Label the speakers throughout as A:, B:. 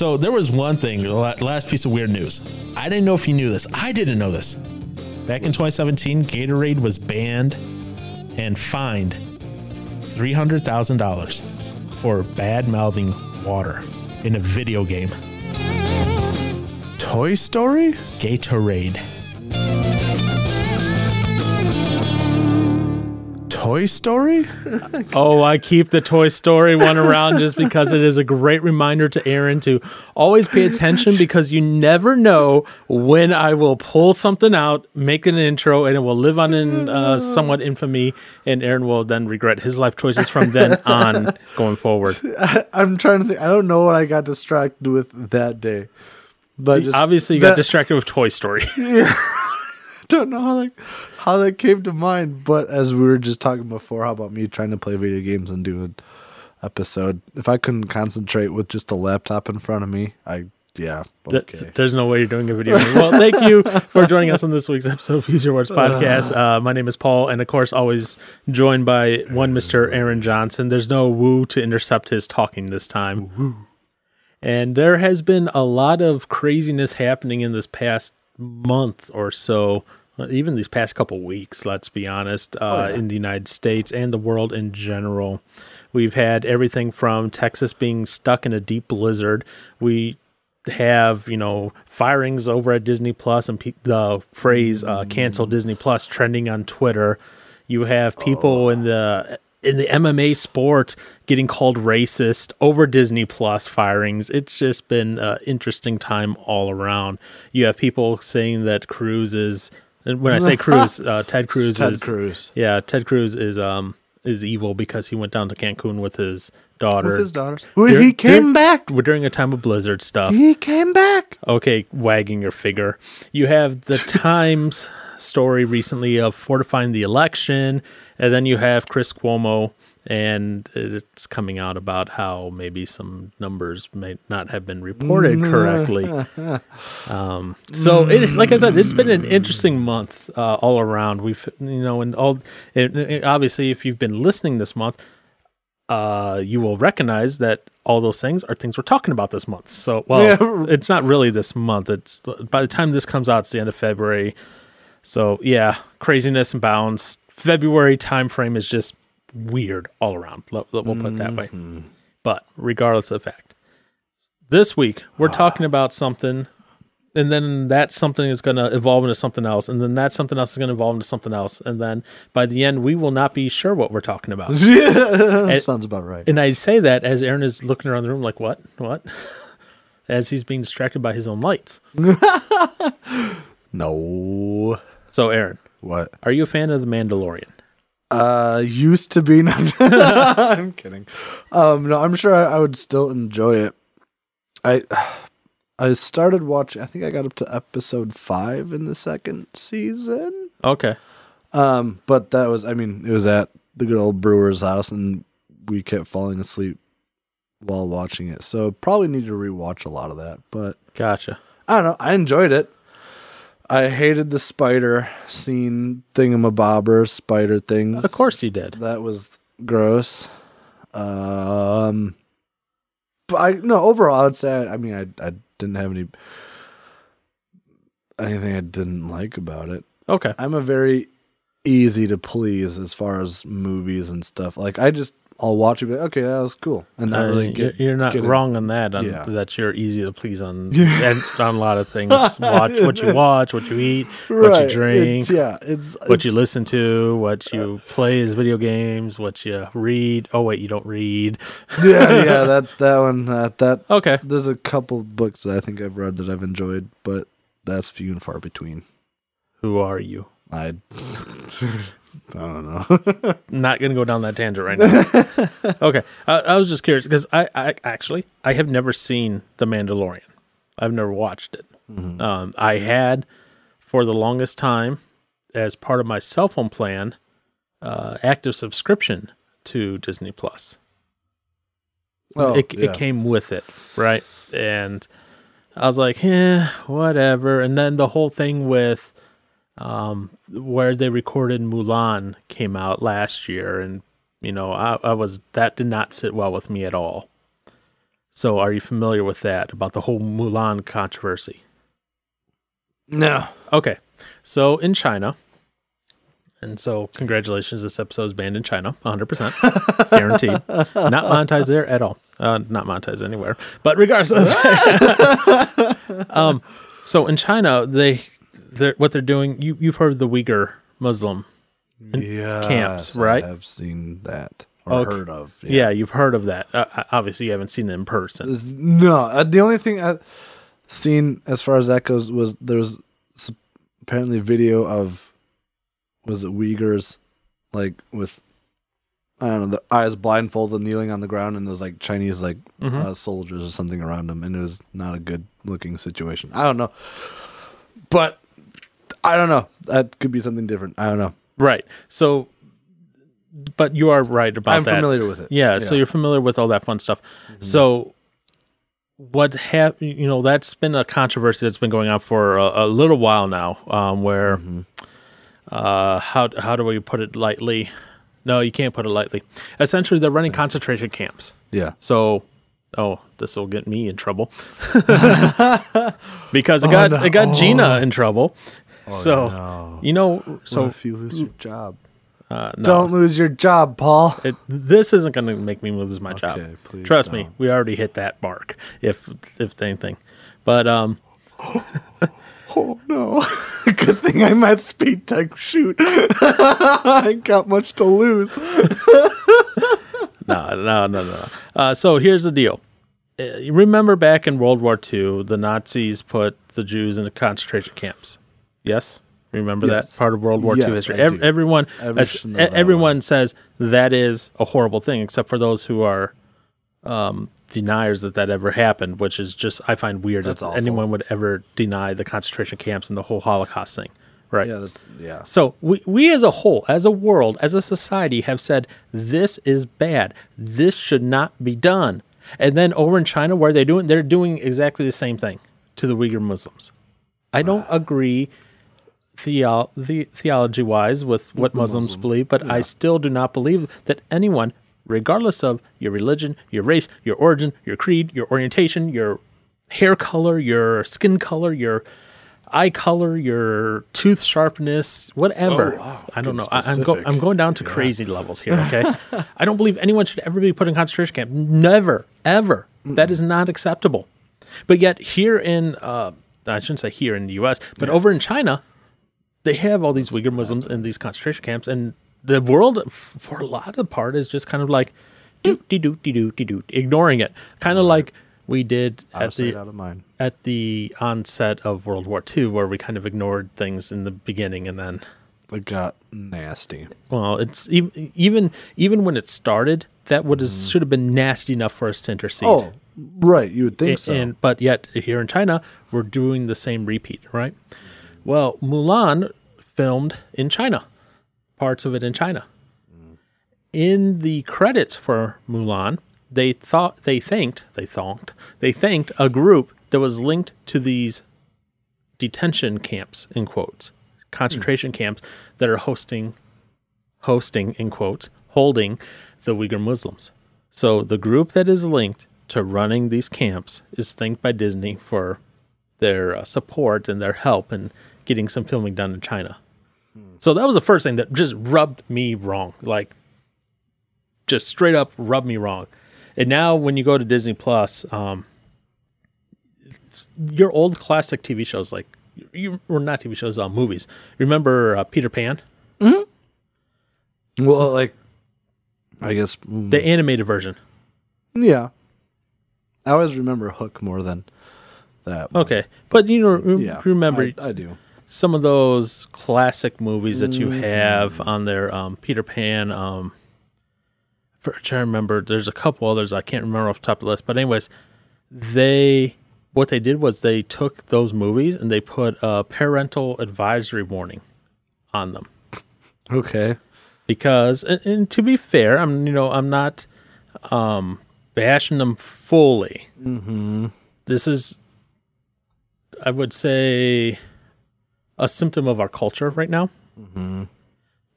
A: So there was one thing, last piece of weird news. I didn't know if you knew this. I didn't know this. Back in 2017, Gatorade was banned and fined $300,000 for bad mouthing water in a video game.
B: Toy Story?
A: Gatorade.
B: Toy Story?
C: Oh, I keep the Toy Story one around just because it is a great reminder to Aaron to always pay attention because you never know when I will pull something out, make an intro, and it will live on in uh, somewhat infamy, and Aaron will then regret his life choices from then on going forward.
B: I'm trying to think. I don't know what I got distracted with that day. But just
C: Obviously, you got distracted with Toy Story.
B: don't know how that how that came to mind. But as we were just talking before, how about me trying to play video games and do an episode? If I couldn't concentrate with just a laptop in front of me, I yeah
C: Th-
B: okay.
C: There's no way you're doing a video game. Well, thank you for joining us on this week's episode of Future Words Podcast. Uh, my name is Paul, and of course, always joined by one Mr. Aaron Johnson. There's no woo to intercept his talking this time. And there has been a lot of craziness happening in this past month or so, even these past couple weeks, let's be honest, uh, in the United States and the world in general. We've had everything from Texas being stuck in a deep blizzard. We have you know firings over at Disney Plus and pe- the phrase uh, "cancel Disney Plus" trending on Twitter. You have people in the in the MMA sport getting called racist over Disney Plus firings. It's just been an interesting time all around. You have people saying that Cruz is, and when I say Cruz, uh, Ted Cruz
B: Ted
C: is
B: Cruz
C: yeah, Ted Cruz is um is evil because he went down to Cancun with his daughter.
B: with his daughters. When
C: Dur-
B: he came back,
C: during a time of blizzard stuff.
B: he came back.
C: Okay, wagging your finger. You have the Times story recently of fortifying the election, and then you have Chris Cuomo, and it's coming out about how maybe some numbers may not have been reported correctly. Um, so, it, like I said, it's been an interesting month uh, all around. We've, you know, and all, it, it- obviously, if you've been listening this month, uh, you will recognize that all those things are things we're talking about this month. So, well,
B: Yeah.
C: it's not really this month. It's by the time this comes out, it's the end of February. So, yeah, craziness and bounds. February time frame is just weird all around. We'll put it that way. Mm-hmm. But regardless of fact, this week we're ah. talking about something, and then that something is going to evolve into something else, and then that something else is going to evolve into something else, and then by the end we will not be sure what we're talking about.
B: yeah, sounds about right.
C: And I say that as Aaron is looking around the room like, what? What? As he's being distracted by his own lights.
B: No,
C: So, Aaron,
B: what?
C: are you a fan of The Mandalorian?
B: Uh, used to be. I'm kidding. Um, no, I'm sure I, I would still enjoy it. I I started watching. I think I got up to episode five in the second season.
C: Okay.
B: Um, but that was. I mean, it was at the good old brewer's house, and we kept falling asleep while watching it. So probably need to rewatch a lot of that. But
C: Gotcha.
B: I don't know. I enjoyed it. I hated the spider scene thingamabobber spider things.
C: Of course you did.
B: That was gross. Um, but I no overall, I'd say I, I mean I I didn't have any anything I didn't like about it.
C: Okay.
B: I'm a very easy to please as far as movies and stuff. Like I just I'll watch it. Like, okay, that was cool, and not
C: Uh,
B: really
C: you're-
B: get.
C: you're not
B: get it.
C: wrong on that. On,
B: Yeah.
C: That you're easy to please on and on a lot of things. watch what you watch, what you eat, what you drink,
B: It's, yeah, it's
C: what you listen to, what you play as video games, what you read. Oh wait, you don't read.
B: Yeah, yeah, that that one that that
C: Okay.
B: there's a couple books that I think I've read that I've enjoyed, but that's few and far between.
C: Who are you?
B: I I don't know.
C: Not gonna go down that tangent right now. okay. I, I was just curious because I, I actually I have never seen The Mandalorian. I've never watched it. Um, I had for the longest time as part of my cell phone plan uh, active subscription to Disney Plus.
B: Oh,
C: it,
B: yeah.
C: it came with it, right? And I was like, eh, whatever. And then the whole thing with um, where they recorded Mulan came out last year, and you know, I, I was that did not sit well with me at all. So, are you familiar with that about the whole Mulan controversy?
B: No.
C: Okay, so in China, and so congratulations, this episode is banned in China, 100%, guaranteed, not monetized there at all, uh, not monetized anywhere. But regardless, um, so in China, they they're, what they're doing. You you've heard of the Uyghur Muslim
B: Yeah.
C: camps, right?
B: I've seen that or
C: Okay.
B: heard of.
C: Yeah, you've heard of that. Uh, uh, obviously, you haven't seen it in person.
B: No, uh, the only thing I've seen as far as that goes was there was apparently a video of was it Uyghurs like with I don't know the eyes blindfolded kneeling on the ground and there's like Chinese like
C: Mhm.
B: uh, soldiers or something around them and it was not a good looking situation. I don't know, but I don't know. That could be something different. I don't know.
C: Right. So, but you are right about
B: I'm
C: that.
B: familiar with it.
C: Yeah, so you're familiar with all that fun stuff. So, what have you know? That's been a controversy that's been going on for a, a little while now. Um, where, uh, how how do we put it lightly? No, you can't put it lightly. Essentially, they're running concentration camps.
B: yeah.
C: So, oh, this will get me in trouble because it got
B: no.
C: it got Gina in trouble. So,
B: no.
C: you know,
B: So
C: so
B: if you lose your job,
C: uh, no.
B: don't lose your job, Paul.
C: It, this isn't going to make me lose my job.
B: Okay, please
C: Trust me,
B: don't.
C: we already hit that mark. If if anything, but um,
B: Oh no! Good thing I'm at speed tech shoot. I ain't got much to lose.
C: no, no, no, no. Uh, so here's the deal. Uh, you remember back in World War II, the Nazis put the Jews into concentration camps. Yes, remember
B: Yes.
C: that part of World War II
B: Yes,
C: history. Ev- everyone, as-
B: should know that
C: everyone says that is a horrible thing, except for those who are um, deniers that that ever happened, which is just I find weird
B: That's
C: that
B: awful.
C: anyone would ever deny the concentration camps and the whole Holocaust thing. Right.
B: Yeah, that's yeah.
C: So we, we as a whole, as a world, as a society have said this is bad. This should not be done. And then over in China where they doing they're doing exactly the same thing to the Uyghur Muslims. I don't agree theo- the theology wise with what Muslims believe, but I still do not believe that anyone, regardless of your religion, your race, your origin, your creed, your orientation, your hair color, your skin color, your eye color, your tooth sharpness, whatever. I don't know. I, I'm, go. I'm going down to crazy levels here. Okay, I don't believe anyone should ever be put in concentration camp. Never, ever. That is not acceptable. But yet here in, uh, I shouldn't say here in the U.S., but over in China, they have all these Uyghur Muslims in these concentration camps, and the world, for a lot of the part, is just kind of like doo doo doo doo doo doo, ignoring it, kind of like we did at the
B: out of mind.
C: at the onset of World War II, where we kind of ignored things in the beginning, and then,
B: It got nasty.
C: well, it's even even even when it started, that would have mm-hmm. should have been nasty enough for us to intercede.
B: Oh, right. You would think
C: A-
B: so.
C: And but yet here in China, we're doing the same repeat, right? Well, Mulan filmed in China, parts of it in China. In the credits for Mulan, they thought they thanked they thanked they thanked a group that was linked to these detention camps in quotes concentration camps that are hosting hosting in quotes holding the Uyghur Muslims. So the group that is linked to running these camps is thanked by Disney for their uh, support and their help in getting some filming done in China. So that was the first thing that just rubbed me wrong, like just straight up rubbed me wrong. And now when you go to Disney Plus, um, your old classic TV shows like you or not TV shows, uh, movies. Remember uh, Peter Pan, Mm-hmm.
B: well, like, I guess. mm,
C: the animated version?
B: yeah. I always remember Hook more than that. one.
C: Okay, but you know,
B: Yeah.
C: remember
B: I, I do.
C: Some of those classic movies that you
B: Mm-hmm.
C: have on there. Um, Peter Pan. Um, for, trying to remember, there's a couple others I can't remember off the top of the list. But anyways, they what they did was they took those movies and they put a parental advisory warning on them
B: Okay.
C: because and, and to be fair i'm you know i'm not um bashing them fully
B: Mm-hmm.
C: this is i would say a symptom of our culture right now.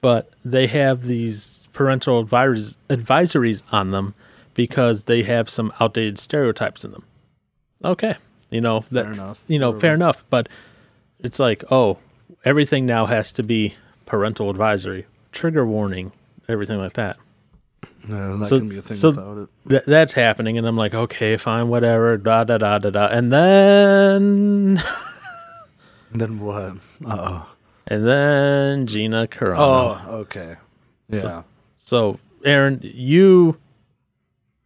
C: But they have these parental advis- advisories on them because they have some outdated stereotypes in them. Okay, you know that.
B: enough.
C: You know, fair enough. But it's like, oh, everything now has to be parental advisory, trigger warning, everything like that.
B: No, that
C: So-
B: can be a thing
C: so-
B: without it.
C: Th- that's happening, and I'm like, okay, fine, whatever, da da da da da, and then
B: Then what? Uh oh.
C: and then Gina Carano.
B: oh. Okay. Yeah.
C: So, Aaron, you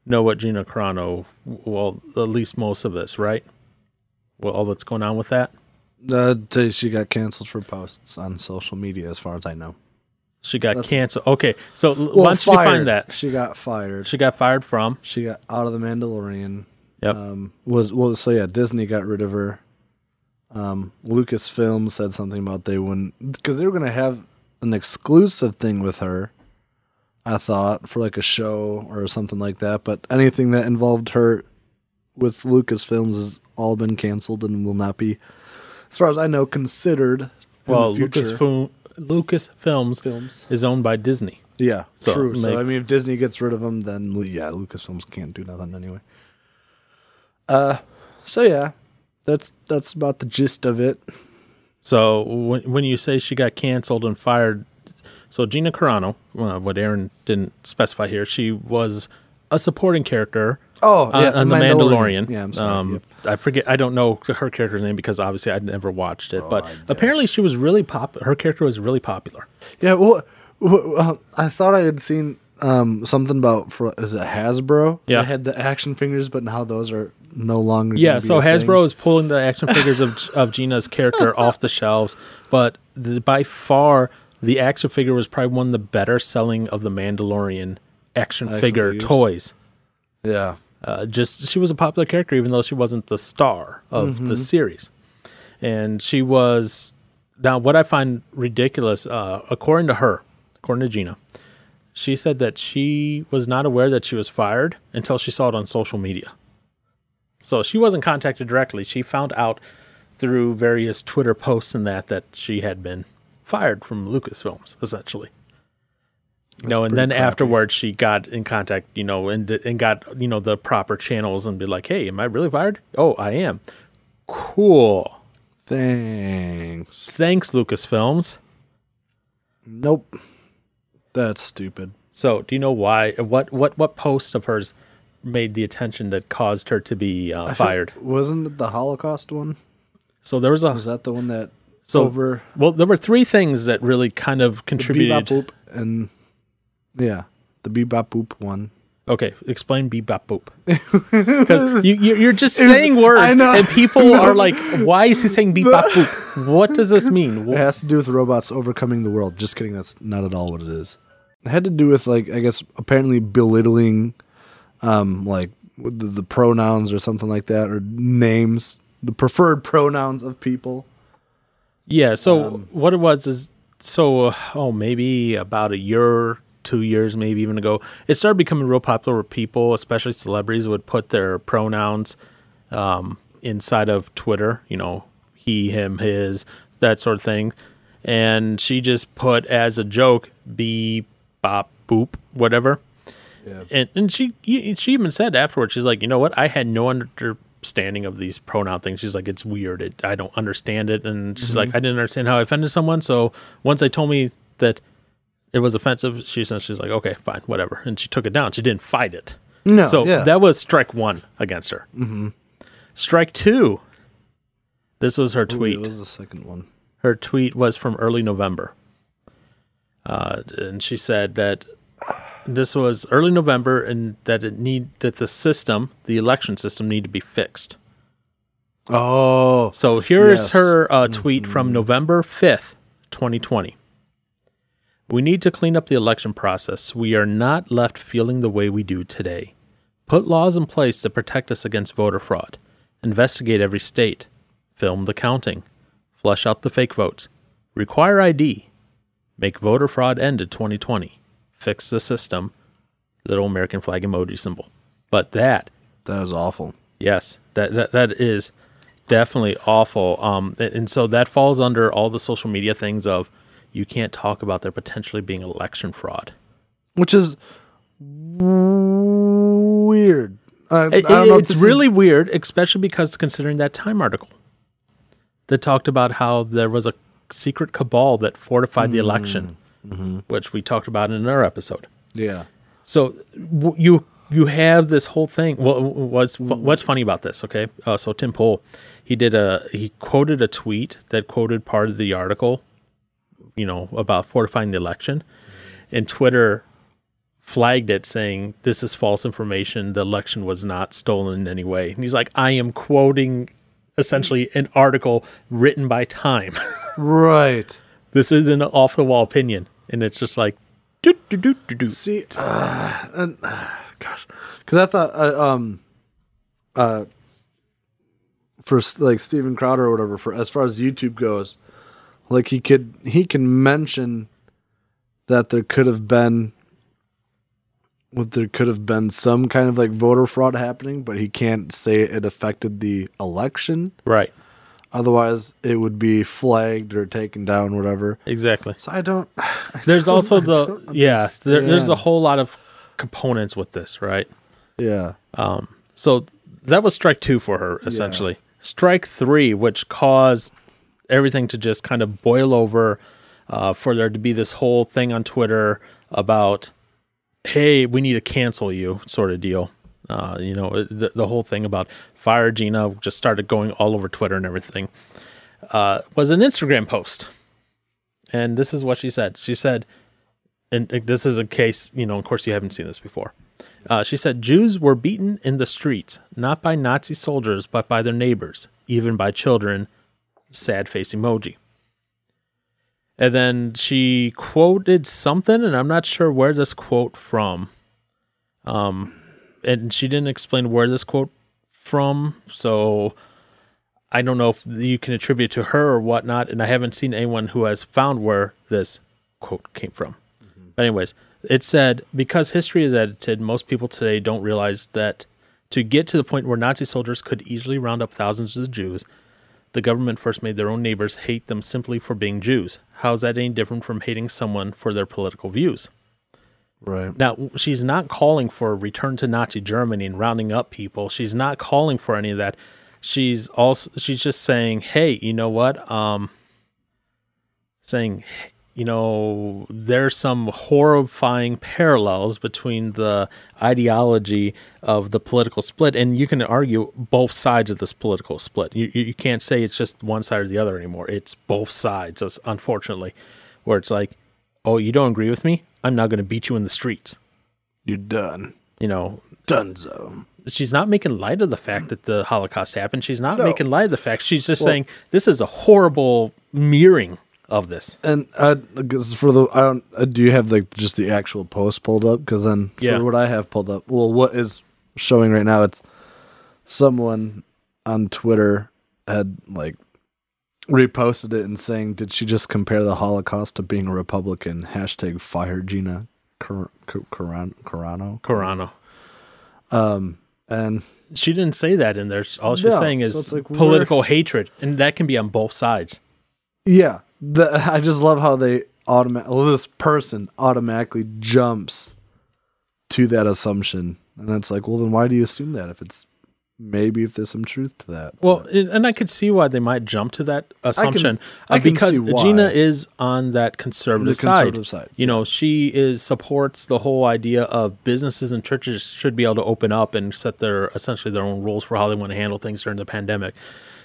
C: know what Gina Carano, well, at least most of this, right? Well, all that's going on with that.
B: Uh, she got canceled for posts on social media, as far as I know.
C: She got
B: That's-
C: canceled. Okay, so l why don't you define that?
B: She got fired.
C: She got fired from.
B: She got out of the Mandalorian.
C: Yep.
B: Um, was well, so yeah, Disney got rid of her. Um, Lucasfilm said something about they wouldn't because they were gonna have an exclusive thing with her. I thought for like a show or something like that, but anything that involved her with Lucasfilms has all been canceled and will not be, as far as I know, considered.
C: well. Lucasfilm, Lucasfilms
B: films.
C: is owned by Disney.
B: Yeah,
C: So,
B: true. So I mean, if Disney gets rid of them, then yeah, Lucasfilms can't do nothing anyway. Uh, so yeah, that's that's about the gist of it.
C: So when when you say she got canceled and fired, so Gina Carano, uh, what Aaron didn't specify here, she was a supporting character
B: Oh,
C: on,
B: yeah,
C: on the Mandalorian.
B: Yeah, I'm sorry.
C: Um,
B: yep.
C: I forget. I don't know her character's name because obviously I'd never watched it. but
B: Oh, I get it.
C: apparently she was really pop. Her character was really popular.
B: Yeah, well, well, well, I thought I had seen um something about for is it Hasbro?
C: Yeah.
B: they had the action figures, but now those are no longer.
C: Yeah. So
B: a thing.
C: Hasbro is pulling the action figures of of Gina's character off the shelves, but the, by far the action figure was probably one of the better selling of the Mandalorian action,
B: Action
C: figure
B: figures.
C: toys.
B: Yeah,
C: uh, just she was a popular character even though she wasn't the star of the series and she was now what i find ridiculous uh, according to her according to gina she said that she was not aware that she was fired until she saw it on social media so she wasn't contacted directly she found out through various twitter posts and that that she had been fired from lucasfilms essentially you know, and then
B: crappy.
C: afterwards she got in contact, you know, and and got you know the proper channels and be like, "Hey, am I really fired? Oh, I am. Cool.
B: thanks.
C: Thanks, Lucasfilms.
B: Nope, that's stupid.
C: So, do you know why? What what what post of hers made the attention that caused her to be uh,
B: I feel-
C: fired?
B: Wasn't it the Holocaust one?
C: So there was a
B: Was that the one that
C: so
B: over
C: well, there were three things that really kind of contributed.
B: Bebop Boop and yeah, the Bebop Boop one.
C: Okay, explain bebop boop. Because you, you're just
B: was-
C: saying words,
B: I know.
C: and people are like, "Why is he saying bebop boop? What does this mean?"
B: It has to do with robots overcoming the world. Just kidding. That's not at all what it is. It had to do with like I guess apparently belittling, um, like the, the pronouns or something like that, or names, the preferred pronouns of people.
C: Yeah. So
B: Um,
C: what it was is so uh, oh maybe about a year, two years, maybe even ago, it started becoming real popular where people, especially celebrities, would put their pronouns um, inside of Twitter. You know, he, him, his, that sort of thing. And she just put as a joke, "beep, bop, boop, whatever."
B: Yeah.
C: and and she she even said afterwards, she's like, you know what? I had no understanding of these pronoun things. She's like, it's weird. It, I don't understand it. And she's like, I didn't understand how I offended someone. So once they told me that it was offensive, she said she's like, okay, fine, whatever. And she took it down. She didn't fight it.
B: No,
C: so
B: yeah.
C: that was strike one against her. Mm-hmm. Strike two. This was her
B: Ooh,
C: tweet
B: It was the second one.
C: her tweet was from early November. Uh, and she said that this was early November and that it need that the system, the election system, need to be fixed.
B: Oh,
C: So here is
B: Yes.
C: her uh, tweet from November fifth, twenty twenty. We need to clean up the election process. We are not left feeling the way we do today. Put laws in place to protect us against voter fraud. Investigate every state. Film the counting. Flush out the fake votes. Require ID. Make voter fraud end in 2020. Fix the system. Little American flag emoji symbol. But that.
B: That is awful.
C: Yes, that that that is definitely awful. Um, and, and so that falls under all the social media things of you can't talk about there potentially being election fraud.
B: which is weird. I, I don't know
C: it's
B: this is-
C: really weird, especially because considering that Time article that talked about how there was a secret cabal that fortified the election,
B: Mm-hmm.
C: which we talked about in another episode.
B: yeah.
C: So w- you you have this whole thing. Well, what's fu- what's funny about this? Okay, uh, so Tim Pool, he did a he quoted a tweet that quoted part of the article, you know, about fortifying the election, and Twitter flagged it saying this is false information. The election was not stolen in any way. And he's like, I am quoting essentially an article written by Time.
B: Right.
C: this is an off the wall opinion, and it's just like. Do, do, do, do, do.
B: See, uh, and uh, gosh, because I thought, uh, um, uh, for like Steven Crowder or whatever, for as far as YouTube goes, like he could he can mention that there could have been, what there could have been some kind of like voter fraud happening, but he can't say it affected the election.
C: Right.
B: Otherwise, it would be flagged or taken down, whatever.
C: Exactly.
B: So I don't. I
C: There's
B: don't-
C: also the yeah. There, there's a whole lot of components with this, right?
B: yeah. Um.
C: So that was strike two for her essentially. Strike three, which caused everything to just kind of boil over, uh, for there to be this whole thing on Twitter about, hey, we need to cancel you, sort of deal. Uh, you know, the, the whole thing about fire Gina just started going all over Twitter and everything. Uh, was an Instagram post, and this is what she said. She said, and uh, this is a case, you know, of course, you haven't seen this before. Uh, she said Jews were beaten in the streets, not by Nazi soldiers, but by their neighbors, even by children. Sad face emoji. And then she quoted something, and I'm not sure where this quote from. Um, and she didn't explain where this quote from, so I don't know if you can attribute to her or whatnot. And I haven't seen anyone who has found where this quote came from. But anyways, it said because history is edited, most people today don't realize that to get to the point where Nazi soldiers could easily round up thousands of Jews, the government first made their own neighbors hate them simply for being Jews. How is that any different from hating someone for their political views?
B: Right.
C: Now, she's not calling for a return to Nazi Germany and rounding up people. She's not calling for any of that. She's also she's just saying, "Hey, you know what? Um saying, you know, there's some horrifying parallels between the ideology of the political split and you can argue both sides of this political split. You you can't say it's just one side or the other anymore. It's both sides, unfortunately, where it's like, "Oh, you don't agree with me? I'm now going to beat you in the streets."
B: You're done.
C: you know,
B: Dunzo.
C: she's not making light of the fact that the Holocaust happened. She's not
B: No.
C: making light of the fact. She's just
B: Well-
C: saying this is a horrible mirroring of this.
B: And uh, for the I don't uh, do you have like just the actual post pulled up? Because then for
C: Yeah.
B: what I have pulled up, well, what is showing right now? It's someone on Twitter had like reposted it and saying, "Did she just compare the Holocaust to being a Republican?" Hashtag fire Gina Car- Car- Caran- Carano.
C: Corano.
B: Um, and
C: She didn't say that in there. All she's
B: No,
C: saying is
B: it's like,
C: political hatred, and that can be on both sides.
B: Yeah, the, I just love how they automatic. Well, this person automatically jumps to that assumption, and it's like, well, then why do you assume that if it's maybe if there's some truth to that?
C: Well, and and I could see why they might jump to that assumption
B: I can
C: because
B: see why.
C: Gina is on that conservative,
B: conservative side,
C: You know, she is supports the whole idea of businesses and churches should be able to open up and set their essentially their own rules for how they want to handle things during the pandemic.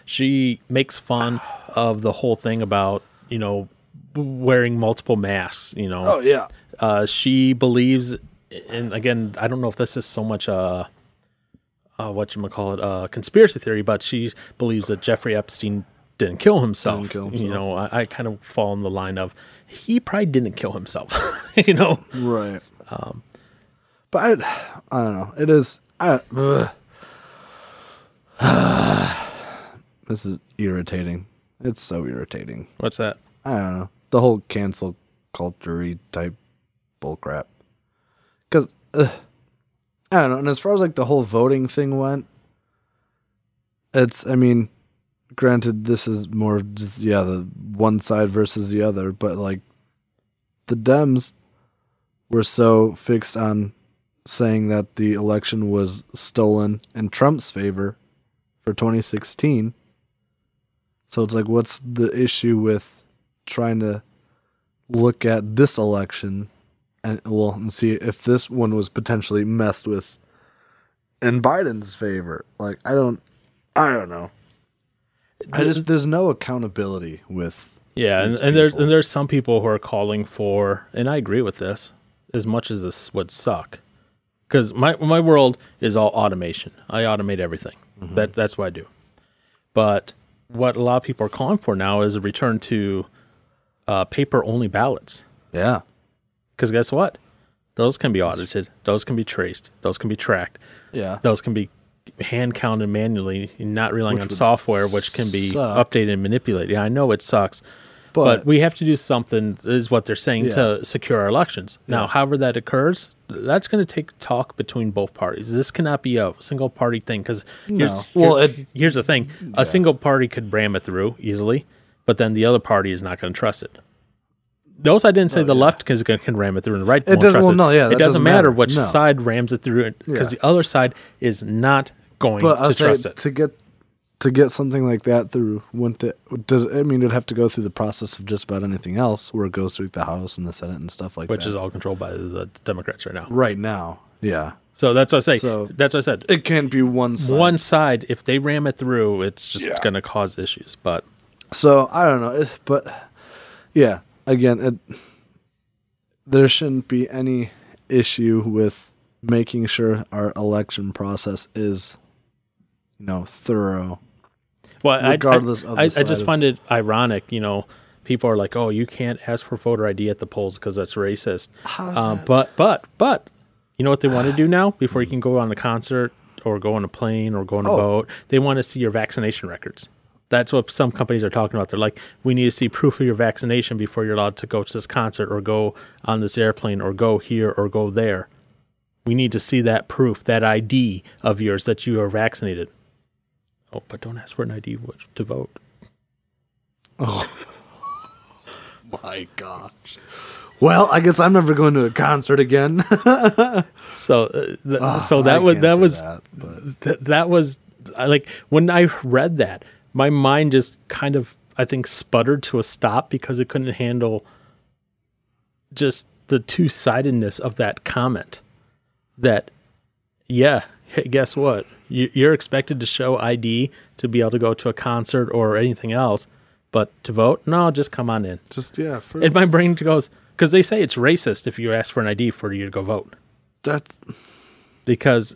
C: She makes fun of the whole thing about you know wearing multiple masks. You know,
B: oh yeah,
C: uh, she believes, and again, I don't know if this is so much a, uh, what you call it, a conspiracy theory, but she believes that Jeffrey Epstein didn't kill himself.
B: Didn't kill
C: You know, I, I kind of fall in the line of he probably didn't kill himself. you know,
B: right. Um, but I, I don't know. It is. I, this is irritating. It's so irritating.
C: what's that?
B: I don't know the whole cancel culture type bullcrap. Because I don't know, and as far as like the whole voting thing went, it's I mean, granted, this is more just yeah the one side versus the other, but like the Dems were so fixed on saying that the election was stolen in Trump's favor for 2016. So it's like, what's the issue with trying to look at this election and well and see if this one was potentially messed with in Biden's favor? Like, I don't, I don't know. I just there's no accountability with
C: Yeah, and, and there's and there's some people who are calling for, and I agree with this, as much as this would suck, because my my world is all automation. I automate everything.
B: Mm-hmm.
C: That that's what I do. But what a lot of people are calling for now is a return to uh, paper only ballots.
B: yeah.
C: Because guess what? Those can be audited. Those can be traced. Those can be tracked.
B: Yeah.
C: Those can be hand counted manually, not relying
B: Which
C: on software, which can be
B: suck.
C: updated and manipulated. Yeah, I know it sucks, but,
B: But,
C: we have to do something. Is what they're saying
B: Yeah.
C: to secure our elections. Now,
B: Yeah.
C: however that occurs, that's going to take talk between both parties. This cannot be a single party thing because
B: No. Well, it-
C: here's the thing: a single party could ram it through easily, but then the other party is not going to trust it. Those I didn't say oh, the left can, can ram it through and the right won't
B: doesn't-
C: trust
B: well,
C: it.
B: no, yeah,
C: it doesn't,
B: doesn't
C: matter,
B: matter.
C: which
B: No.
C: side rams it through because
B: Yeah.
C: the other side is not going
B: but
C: to
B: I'll
C: trust it.
B: to get to get something like that through, wouldn't it? Does I mean it'd have to go through the process of just about anything else, where it goes through the House and the Senate and stuff like that.
C: which is all controlled by the Democrats right now.
B: right now. Yeah,
C: So that's what I say.
B: So-
C: that's what I said.
B: it can't be one side.
C: One side, if they ram it through, it's just
B: Yeah.
C: going to cause issues. But
B: So I don't know, it, but yeah, again, it, there shouldn't be any issue with making sure our election process is, you know, thorough.
C: Well, I-
B: Regardless
C: I,
B: of the
C: I, I just
B: of-
C: find it ironic. You know, people are like, "Oh, you can't ask for voter ID at the polls because that's racist."
B: How's
C: Uh,
B: that?
C: but but but you know what they want to do now? Before you can go on a concert or go on a plane or go on a
B: Oh.
C: boat, they want to see your vaccination records. That's what some companies are talking about. They're like, we need to see proof of your vaccination before you're allowed to go to this concert or go on this airplane or go here or go there. We need to see that proof, that ID of yours that you are vaccinated. Oh, but don't ask for an ID to vote. Oh.
B: My gosh. Well, I guess I'm never going to a concert again.
C: So, uh, th-
B: Ah,
C: so
B: I
C: that was that was
B: that,
C: th- that was I like when I read that, my mind just kind of I think sputtered to a stop because it couldn't handle just the two sidedness of that comment. That, yeah, hey, guess what? You, you're expected to show ID to be able to go to a concert or anything else, but to vote, no, just come on in.
B: just yeah, for,
C: And my brain goes because they say it's racist if you ask for an ID for you to go vote.
B: That's
C: because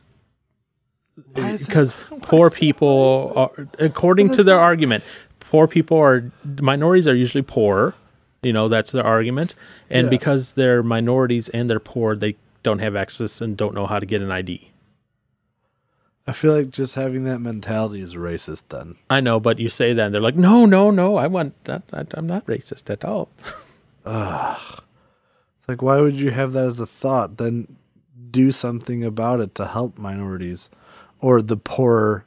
B: that-
C: because poor people are according to their argument poor people are minorities are usually poor you know that's their argument. And
B: Yeah.
C: because they're minorities and they're poor they don't have access and don't know how to get an id
B: I feel like just having that mentality is racist. Then
C: i know but you say that and they're like no no no i want that I, i'm not racist at all Ugh.
B: it's like, why would you have that as a thought? Then do something about it to help minorities or the poorer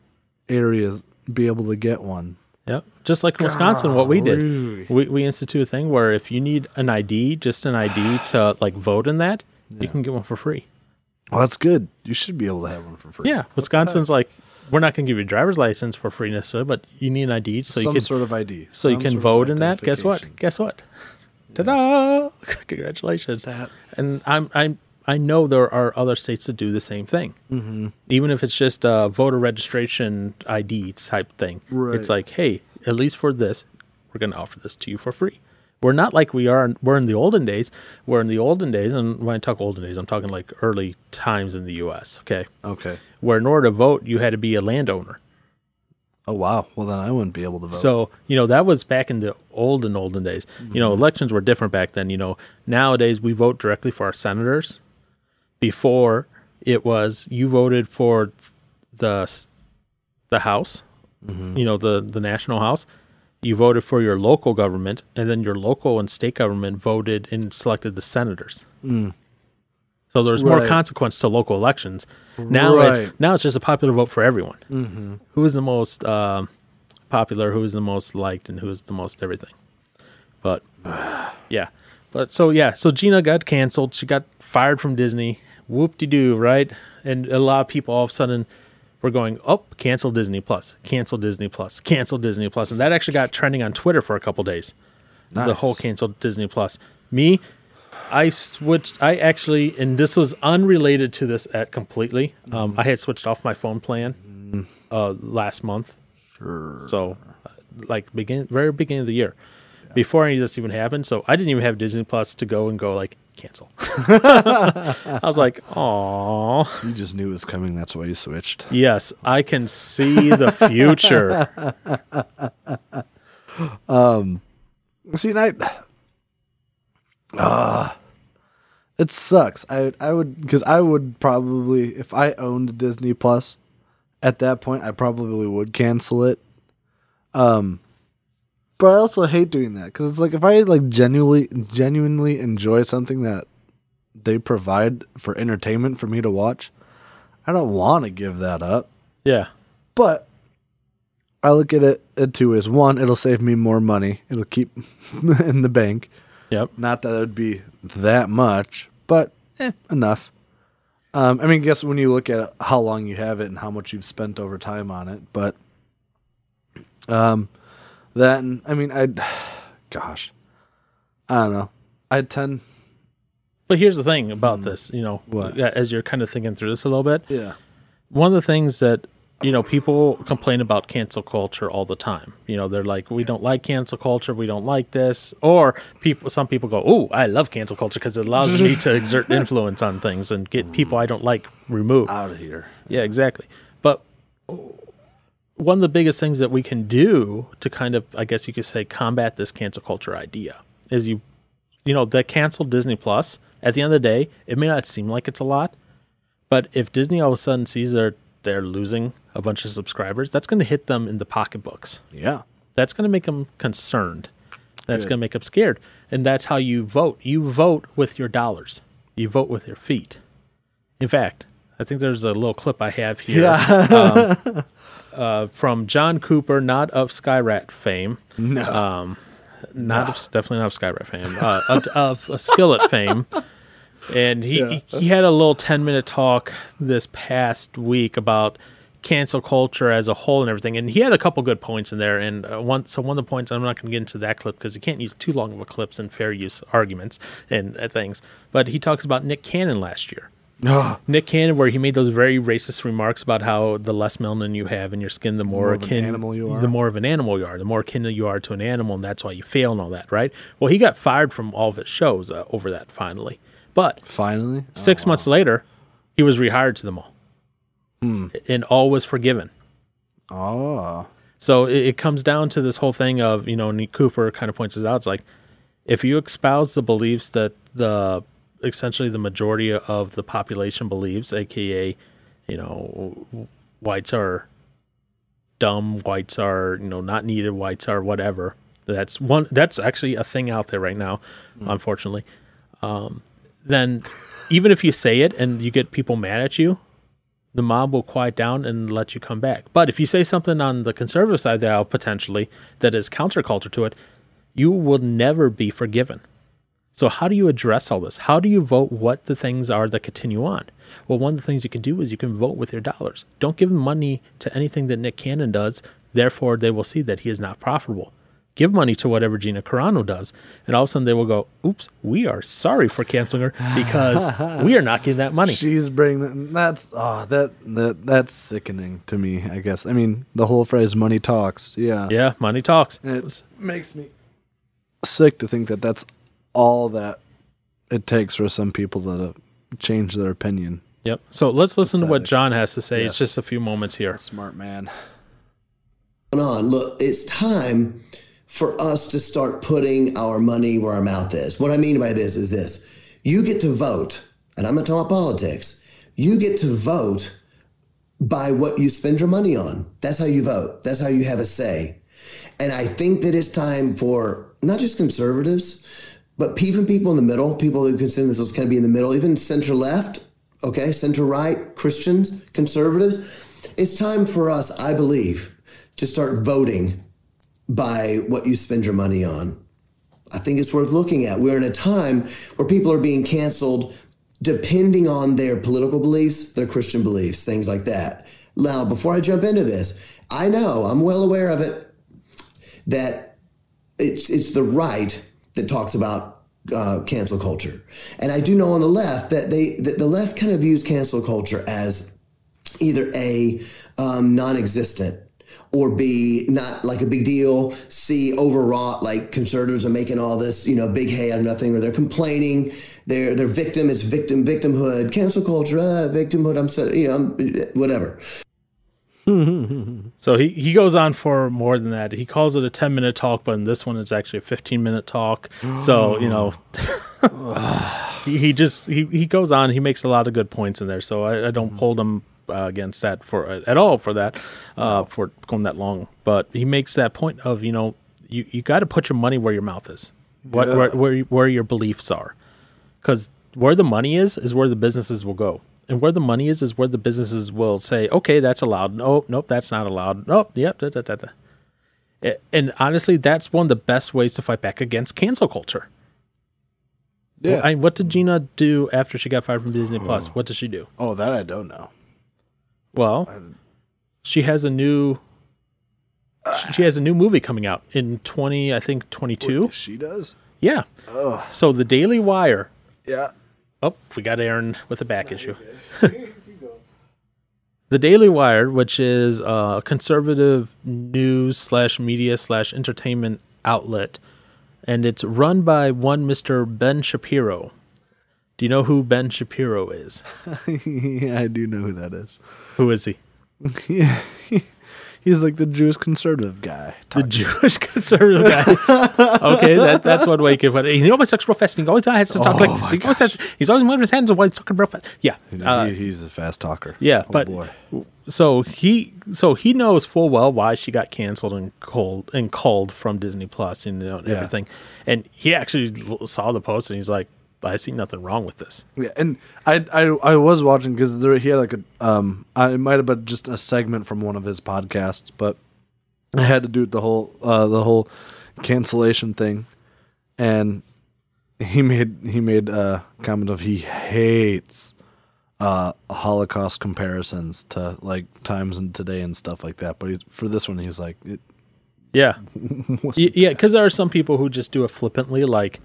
B: areas be able to get one.
C: Yep. Just like in Wisconsin, what we did. We, we institute a thing where if you need an ID, just an ID to like vote in that, you can get one for free.
B: Well, that's good. You should be able to have one for free.
C: Yeah. Wisconsin's like, we're not going to give you a driver's license for free necessarily, but you need an ID so you can
B: sort of ID.
C: so you can vote in that. Guess what? Guess what? Ta-da! Congratulations.
B: That-
C: And I'm I'm I know there are other states that do the same thing. Mm-hmm. Even if it's just a voter registration ID type thing,
B: Right.
C: it's like, hey, at least for this, we're going to offer this to you for free. We're not like we are. We're in the olden days. We're in the olden days, and when I talk olden days, I'm talking like early times in the U.S. Okay,
B: Okay.
C: where in order to vote, you had to be a landowner.
B: Oh wow. Well, then I wouldn't be able to vote.
C: So, you know, that was back in the olden, olden days. You know, mm-hmm. elections were different back then. You know, nowadays we vote directly for our senators. Before it was you voted for the the House, mm-hmm. you know, the the national House. You voted for your local government, and then your local and state government voted and selected the senators. So there's more consequence to local elections. Now
B: Right.
C: it's now it's just a popular vote for everyone. Who is the most um, popular, who is the most liked, and who is the most everything. But yeah, but so yeah, so Gina got canceled. She got fired from Disney. Whoop de doo, right? And a lot of people all of a sudden were going, "Oh, cancel Disney Plus, cancel Disney Plus, cancel Disney Plus," and that actually got trending on Twitter for a couple days. The whole canceled Disney Plus. Me, I switched. I actually, and this was unrelated to this at completely. Um, I had switched off my phone plan uh, last month.
B: Sure.
C: So, uh, like begin very beginning of the year, before any of this even happened. So I didn't even have Disney Plus to go and go like cancel. I was like, oh
B: You just knew it was coming. That's why you switched.
C: yes, I can see the future.
B: Um, see, and I, ah, it sucks. I I would because I would probably if I owned Disney Plus, at that point I probably would cancel it. Um, but I also hate doing that because it's like if I like genuinely genuinely enjoy something that they provide for entertainment for me to watch, I don't want to give that up.
C: yeah,
B: But I look at it in two ways. One, it'll save me more money. It'll keep in the bank.
C: yep,
B: Not that it would be that much, but eh, enough. Um, I mean, I guess when you look at how long you have it and how much you've spent over time on it, but um, that and I mean, I, gosh, I don't know. I tend,
C: But here's the thing about hmm. this, you know,
B: What?
C: as you're kind of thinking through this a little bit,
B: yeah,
C: one of the things that you know people complain about cancel culture all the time. You know they're like we don't like cancel culture we don't like this. Or people some people go oh i love cancel culture because it allows me to exert influence on things and get people i don't like mm. removed.
B: Out of here.
C: yeah exactly. But one of the biggest things that we can do to kind of i guess you could say combat this cancel culture idea is you you know the cancel disney plus at the end of the day it may not seem like it's a lot but if Disney all of a sudden sees they're they're losing a bunch of subscribers, that's going to hit them in the pocketbooks.
B: Yeah.
C: That's going to make them concerned. That's
B: Good.
C: going to make them scared. And that's how you vote. You vote with your dollars. You vote with your feet. In fact, I think there's a little clip I have here um, uh, from John Cooper, not of Skyrat fame,
B: No.
C: um, not of, definitely not of Skyrat fame, uh, of, of a Skillet fame. And he,
B: Yeah.
C: he he had a little ten minute talk this past week about cancel culture as a whole and everything. And he had a couple good points in there. And uh, one so one of the points I'm not going to get into that clip because you can't use too long of a clips in fair use arguments and uh, things. But he talks about Nick Cannon last year. Nick Cannon, where he made those very racist remarks about how the less melanin you have in your skin, the more,
B: More of an animal you are.
C: the more of an animal you are, the more akin you are to an animal, and that's why you fail and all that, right? Well, he got fired from all of his shows uh, over that finally, but
B: finally.
C: six months later, he was rehired to them all,
B: Hmm.
C: and all was forgiven.
B: Oh.
C: So it, it comes down to this whole thing of you know, Nick Cooper kind of points this out. It's like if you espouse the beliefs that the essentially the majority of the population believes, aka you know, whites are dumb, whites are you know not needed, whites are whatever. That's one. That's actually a thing out there right now, unfortunately. Um, then even if you say it and you get people mad at you, the mob will quiet down and let you come back. But if you say something on the conservative side aisle, potentially, that is counterculture to it, you will never be forgiven. So, how do you address all this? How do you vote what the things are that continue on? Well, one of the things you can do is you can vote with your dollars. Don't give money to anything that Nick Cannon does, therefore, they will see that he is not profitable. Give money to whatever Gina Carano does, and all of a sudden they will go, Oops, we are sorry for canceling her because we are not getting that money.
B: She's bringing that's oh that that that's sickening to me. I guess. I mean, the whole phrase "money talks." Yeah,
C: Yeah, money talks.
B: it makes me sick to think that that's all that it takes for some people to change their opinion.
C: Yep. So let's listen to what John has to say.
B: Yes.
C: It's just a few moments here.
B: Smart man.
D: on. Look, it's time for us to start putting our money where our mouth is. What I mean by this is this you get to vote, and I'm not talking about politics, you get to vote by what you spend your money on. That's how you vote, that's how you have a say. And I think that it's time for not just conservatives, but even people in the middle, people who consider themselves kind of be in the middle, even center left, okay, center right, Christians, conservatives. It's time for us, I believe, to start voting by what you spend your money on. I think it's worth looking at. We're in a time where people are being canceled depending on their political beliefs, their Christian beliefs, things like that. Now, before I jump into this, I know, I'm well aware of it, that it's, it's the right that talks about uh, cancel culture. And I do know on the left that they that the left kind of views cancel culture as either A, um, non existent or B, not like a big deal, C, overwrought, like conservatives are making all this, you know, big hay out of nothing, or they're complaining, their their victim is victim, victimhood, cancel culture, uh, victimhood, I'm so, you know, I'm, whatever.
C: So he, he goes on for more than that. He calls it a 10 minute talk, but in this one, it's actually a 15 minute talk. So, you know, he, he just, he, he goes on. He makes a lot of good points in there. So I, I don't hold him uh, against that for at all for that, uh, for going that long. But he makes that point of, you know, you, you got to put your money where your mouth is, what,
B: Yeah.
C: where, where, where your beliefs are. Because where the money is, is where the businesses will go. And where the money is, is where the businesses will say, okay, that's allowed. Nope, nope, that's not allowed. Nope, yep, da, da, da. And honestly, that's one of the best ways to fight back against cancel culture.
B: Yeah.
C: I, what did Gina do after she got fired from Disney Plus? Hmm. What did she do?
B: oh, that I don't know.
C: Well, she has a new. Ah. She has a new movie coming out in twenty, I think twenty two.
B: She does.
C: Yeah.
B: Oh,
C: So the Daily Wire.
B: yeah.
C: Oh, we got Aaron with a back issue. the Daily Wire, which is a conservative news slash media slash entertainment outlet, and it's run by one Mister Ben Shapiro. Do you know who Ben Shapiro is?
B: yeah, I do know who that is.
C: Who is he?
B: Yeah. He's like the Jewish conservative guy.
C: The Jewish conservative guy. okay, that, that's one way you can put it. He always talks real fast. And he always has to talk like this. He always has, he's always moving his hands while he's talking real fast. Yeah. Uh,
B: he, he's a fast talker.
C: yeah,
B: Oh,
C: but
B: boy.
C: so he so he knows full well why she got canceled and called and called from Disney Plus and, you know, and
B: Yeah.
C: everything. And he actually saw the post and he's like, I see nothing wrong with this.
B: Yeah, and I I, I was watching because there he had like a um I, it might have been just a segment from one of his podcasts, but I had to do the whole uh the whole cancellation thing, and he made he made a comment of he hates uh Holocaust comparisons to like times and today and stuff like that. But he's, for this one, he's like, it,
C: Yeah. Yeah, because there are some people who just do it flippantly, like,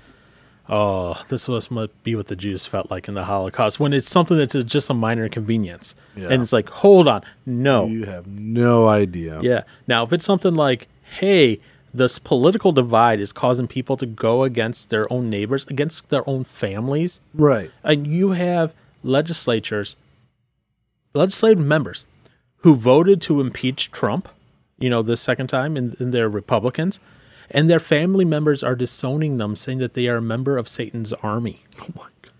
C: oh, this must be what the Jews felt like in the Holocaust, when it's something that's just a minor inconvenience.
B: Yeah.
C: And it's like, hold on, no.
B: you have no idea.
C: Yeah. Now, if it's something like, hey, this political divide is causing people to go against their own neighbors, against their own families,
B: Right.
C: and you have legislatures, legislative members who voted to impeach Trump, you know, the second time, and, and they're Republicans, and their family members are disowning them, saying that they are a member of Satan's army.
B: Oh my god.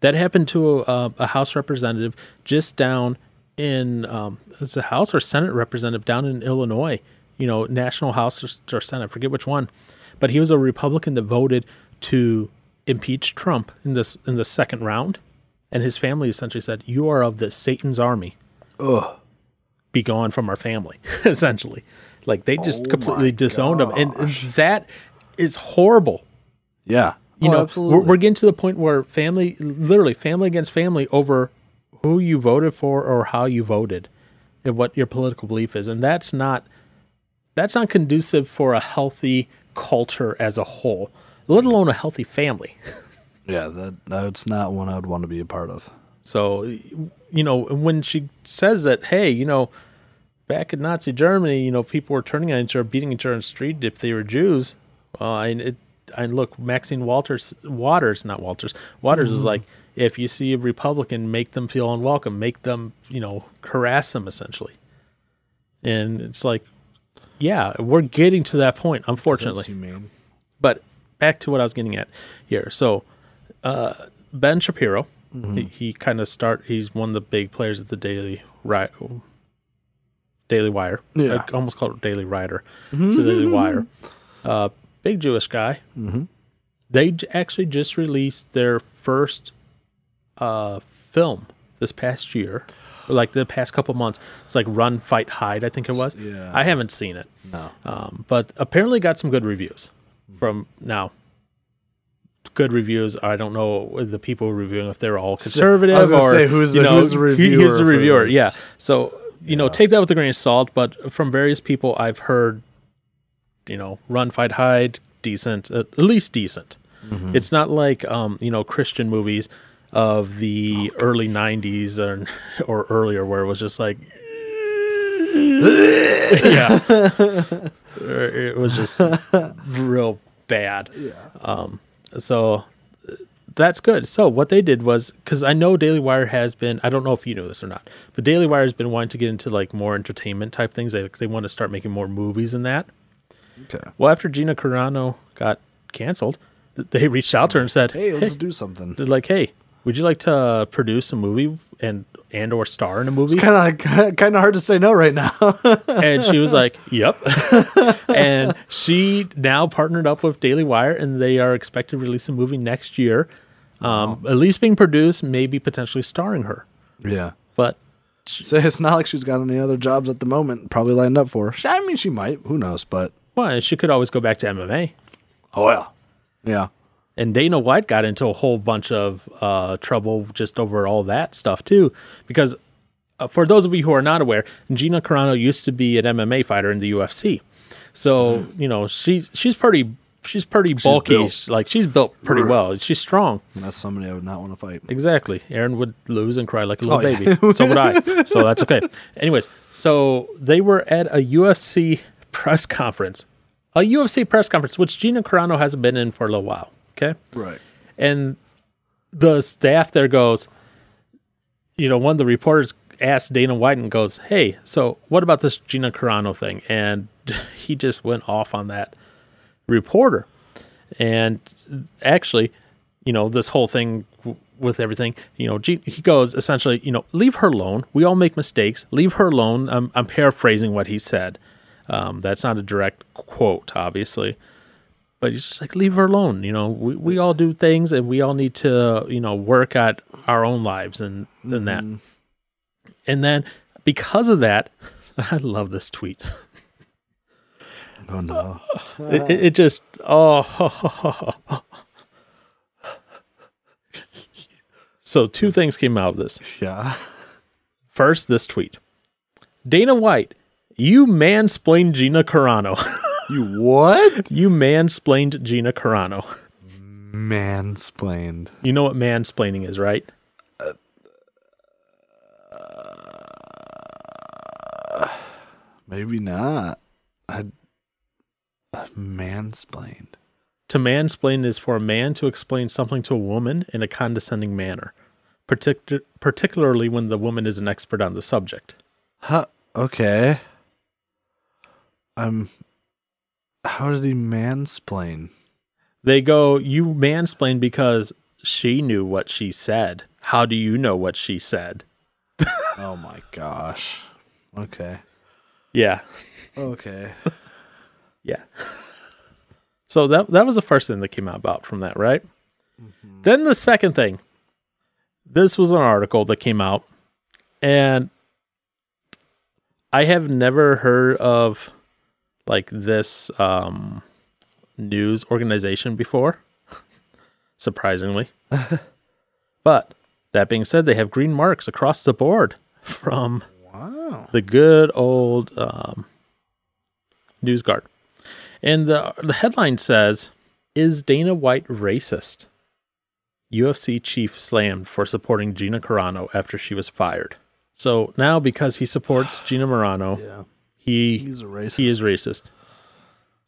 C: That happened to a, a House representative just down in um, it's a House or Senate representative down in Illinois. You know, National House or, or Senate, I forget which one, but he was a Republican that voted to impeach Trump in this in the second round, and his family essentially said, "You are of the Satan's army.
B: Ugh.
C: Be gone from our family." essentially, like they just
B: Oh
C: completely disowned him, and, that is horrible.
B: Yeah.
C: you
B: Oh,
C: know we're, we're getting to the point where family literally family against family over who you voted for or how you voted and what your political belief is. And that's not that's not conducive for a healthy culture as a whole let alone a healthy family.
B: Yeah, that that's not one I'd want to be a part of.
C: so you know when she says that hey you know back in nazi germany you know people were turning on each other beating each other in the street if they were jews. Uh, and it and look maxine walters waters not walters waters was like if you see a republican make them feel unwelcome make them you know harass them essentially. And it's like yeah we're getting to that point unfortunately. But back to what I was getting at here. So, uh, Ben Shapiro, he, he kind of start. He's one of the big players at the Daily Ri- Daily Wire.
B: Yeah.
C: I almost called it Daily Writer. It's the Daily Wire. Uh, big Jewish guy. Mm-hmm. They j- actually just released their first uh, film this past year. or like the past couple months. It's like Run, Fight, Hide. I think it was.
B: Yeah.
C: I haven't seen it,
B: No.
C: um, but apparently got some good reviews from now. Good reviews. I don't know the people reviewing if they're all conservative
B: I was
C: or
B: say, who's
C: you
B: the-
C: know,
B: who's the reviewer
C: Who's the reviewer? Yeah. So you know, take that with a grain of salt. But from various people, I've heard, you know, Run, Fight, Hide, decent, at least decent.
B: Mm-hmm.
C: It's not like um, you know Christian movies of the early '90s or or earlier, where it was just like, yeah, it was just real bad. Yeah. Um, so that's good. So what they did was because I know Daily Wire has been. I don't know if you know this or not, but Daily Wire has been wanting to get into like more entertainment type things. They they want to start making more movies and that.
B: Okay.
C: Well, after Gina Carano got canceled, they reached out to her and said,
B: Hey, let's do something.
C: They're like, "Hey, would you like to uh, produce a movie and and or star in a movie?"
B: It's kind of like kind of hard to say no right now.
C: and she was like, "Yep." and she now partnered up with Daily Wire, and they are expected to release a movie next year. Um, At least being produced, maybe potentially starring her.
B: yeah.
C: But
B: So it's not like she's got any other jobs at the moment probably lined up for her. I mean, she might. Who knows? But
C: well, she could always go back to MMA.
B: oh yeah, yeah.
C: And Dana White got into a whole bunch of uh, trouble just over all that stuff too, because uh, for those of you who are not aware, Gina Carano used to be an MMA fighter in the UFC. So you know she's she's pretty she's pretty bulky.
B: built.
C: Like she's built pretty well. She's strong.
B: That's somebody I would not want to fight.
C: Exactly. Aaron would lose and cry like a little
B: Oh, yeah.
C: baby. so would I. So that's okay. Anyways, so they were at a UFC press conference, a UFC press conference, which Gina Carano hasn't been in for a little while. Okay.
B: Right.
C: And the staff there goes, you know, one of the reporters asked Dana White and goes, Hey, so what about this Gina Carano thing? And he just went off on that reporter. And actually, you know, this whole thing w- with everything, you know, G- he goes essentially, you know, leave her alone. We all make mistakes. Leave her alone. I'm, I'm paraphrasing what he said. Um, that's not a direct quote, obviously but he's just like leave her alone you know we, we all do things and we all need to you know work at our own lives and, and that and then because of that i love this tweet
B: Oh no.
C: it, it, it just oh so two things came out of this
B: yeah.
C: first this tweet dana white you mansplained gina carano
B: You what?
C: you mansplained gina carano
B: Mansplained.
C: you know what mansplaining is right uh,
B: Maybe not. I, I mansplained.
C: To mansplain is for a man to explain something to a woman in a condescending manner, partic- particularly when the woman is an expert on the subject.
B: Huh. Okay. Um. How did he mansplain?
C: They go, You mansplain because she knew what she said. How do you know what she said?
B: Oh my gosh. Okay.
C: Yeah.
B: Okay.
C: Yeah. So that that was the first thing that came out about from that, right? Then the second thing. This was an article that came out and I have never heard of like this um news organization before. Surprisingly. but that being said, they have green marks across the board from
B: Wow.
C: the good old um, NewsGuard. And the the headline says, "Is Dana White racist?" UFC chief slammed for supporting Gina Carano after she was fired. So now, because he supports Gina Carano,
B: Yeah.
C: he
B: He's a racist.
C: he is racist.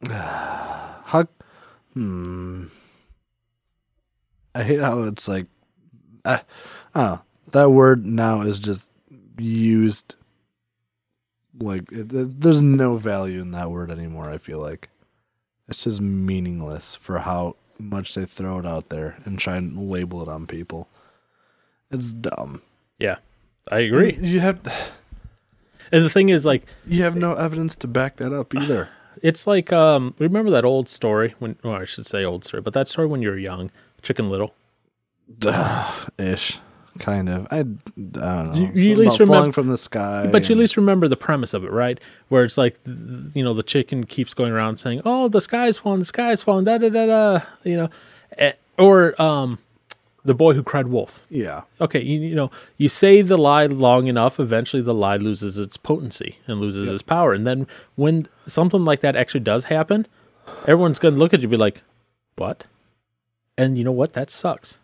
B: How? Hmm. I hate how it's like. I, I don't know. That word now is just used. Like it, it- there's no value in that word anymore. I feel like it's just meaningless for how much they throw it out there and try and label it on people. It's dumb.
C: Yeah, I agree.
B: You have
C: And the thing is, like,
B: you have no evidence to back that up either.
C: it's like, um, remember that old story when? Well, I should say old story, but that story when you were young, Chicken Little.
B: Ish. Kind of. I, I don't know.
C: You- you at least
B: about falling from the sky.
C: But you at least remember the premise of it, right? Where it's like, you know, the chicken keeps going around saying, "Oh, the sky's falling, the sky's falling," da da da da. You know, Eh, or um, the boy who cried wolf.
B: yeah,
C: Okay, you, you know, you say the lie long enough, eventually the lie loses its potency and loses its power. And then when something like that actually does happen, everyone's going to look at you and be like, what? And you know what? That sucks.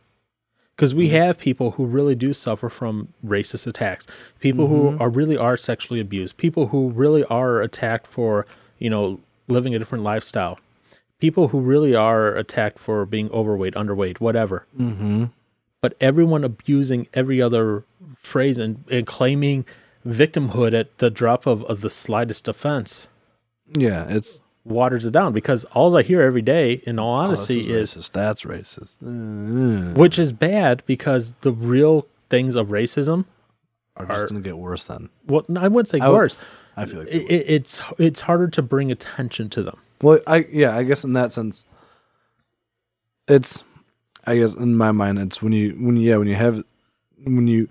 C: Because we mm-hmm. have people who really do suffer from racist attacks, people who mm-hmm. are really are sexually abused, people who really are attacked for, you know, living a different lifestyle, people who really are attacked for being overweight, underweight, whatever. Mm-hmm. But everyone abusing every other phrase and, and claiming victimhood at the drop of, of the slightest offense.
B: Yeah. It's
C: waters it down because all I hear every day, in all
B: oh,
C: honesty,
B: is
C: is,
B: racist. That's racist. Uh,
C: which is bad because the real things of racism,
B: are just gonna get worse then.
C: well, I wouldn't say
B: I would-
C: worse.
B: I feel like.
C: It, it's it's harder to bring attention to them.
B: Well, I yeah, I guess in that sense, it's I guess in my mind, it's when you when you, yeah when you have when you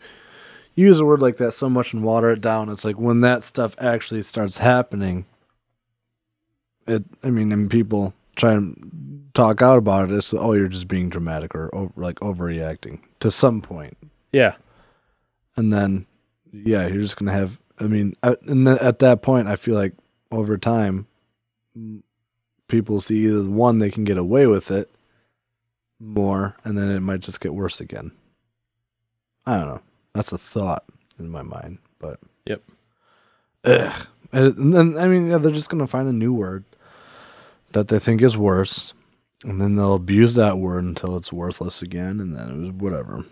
B: use a word like that so much and water it down, it's like when that stuff actually starts happening. It, I mean, and people try and talk out about it. It's oh, you're just being dramatic or over, like overreacting to some point,
C: Yeah,
B: and then yeah, you're just gonna have. I mean, at, and at that point, I feel like over time, people see either one they can get away with it more, and then it might just get worse again. I don't know. That's a thought in my mind, but
C: Yep.
B: Ugh. And and then I mean, yeah, they're just gonna find a new word that they think is worse, and then they'll abuse that word until it's worthless again, and then it was whatever.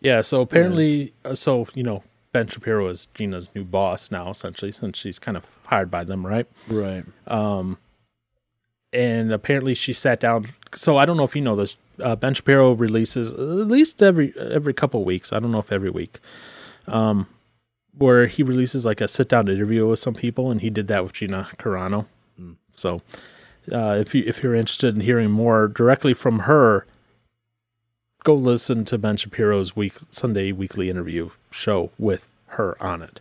C: yeah. So apparently, uh, so you know, Ben Shapiro is Gina's new boss now, essentially, since she's kind of hired by them, right?
B: Right.
C: Um, and apparently she sat down. So I don't know if you know this. Uh, ben Shapiro releases at least every every couple weeks. I don't know if every week, um, where he releases like a sit down interview with some people, and he did that with Gina Carano. So uh, if you if you're interested in hearing more directly from her, go listen to Ben Shapiro's week Sunday weekly interview show with her on it.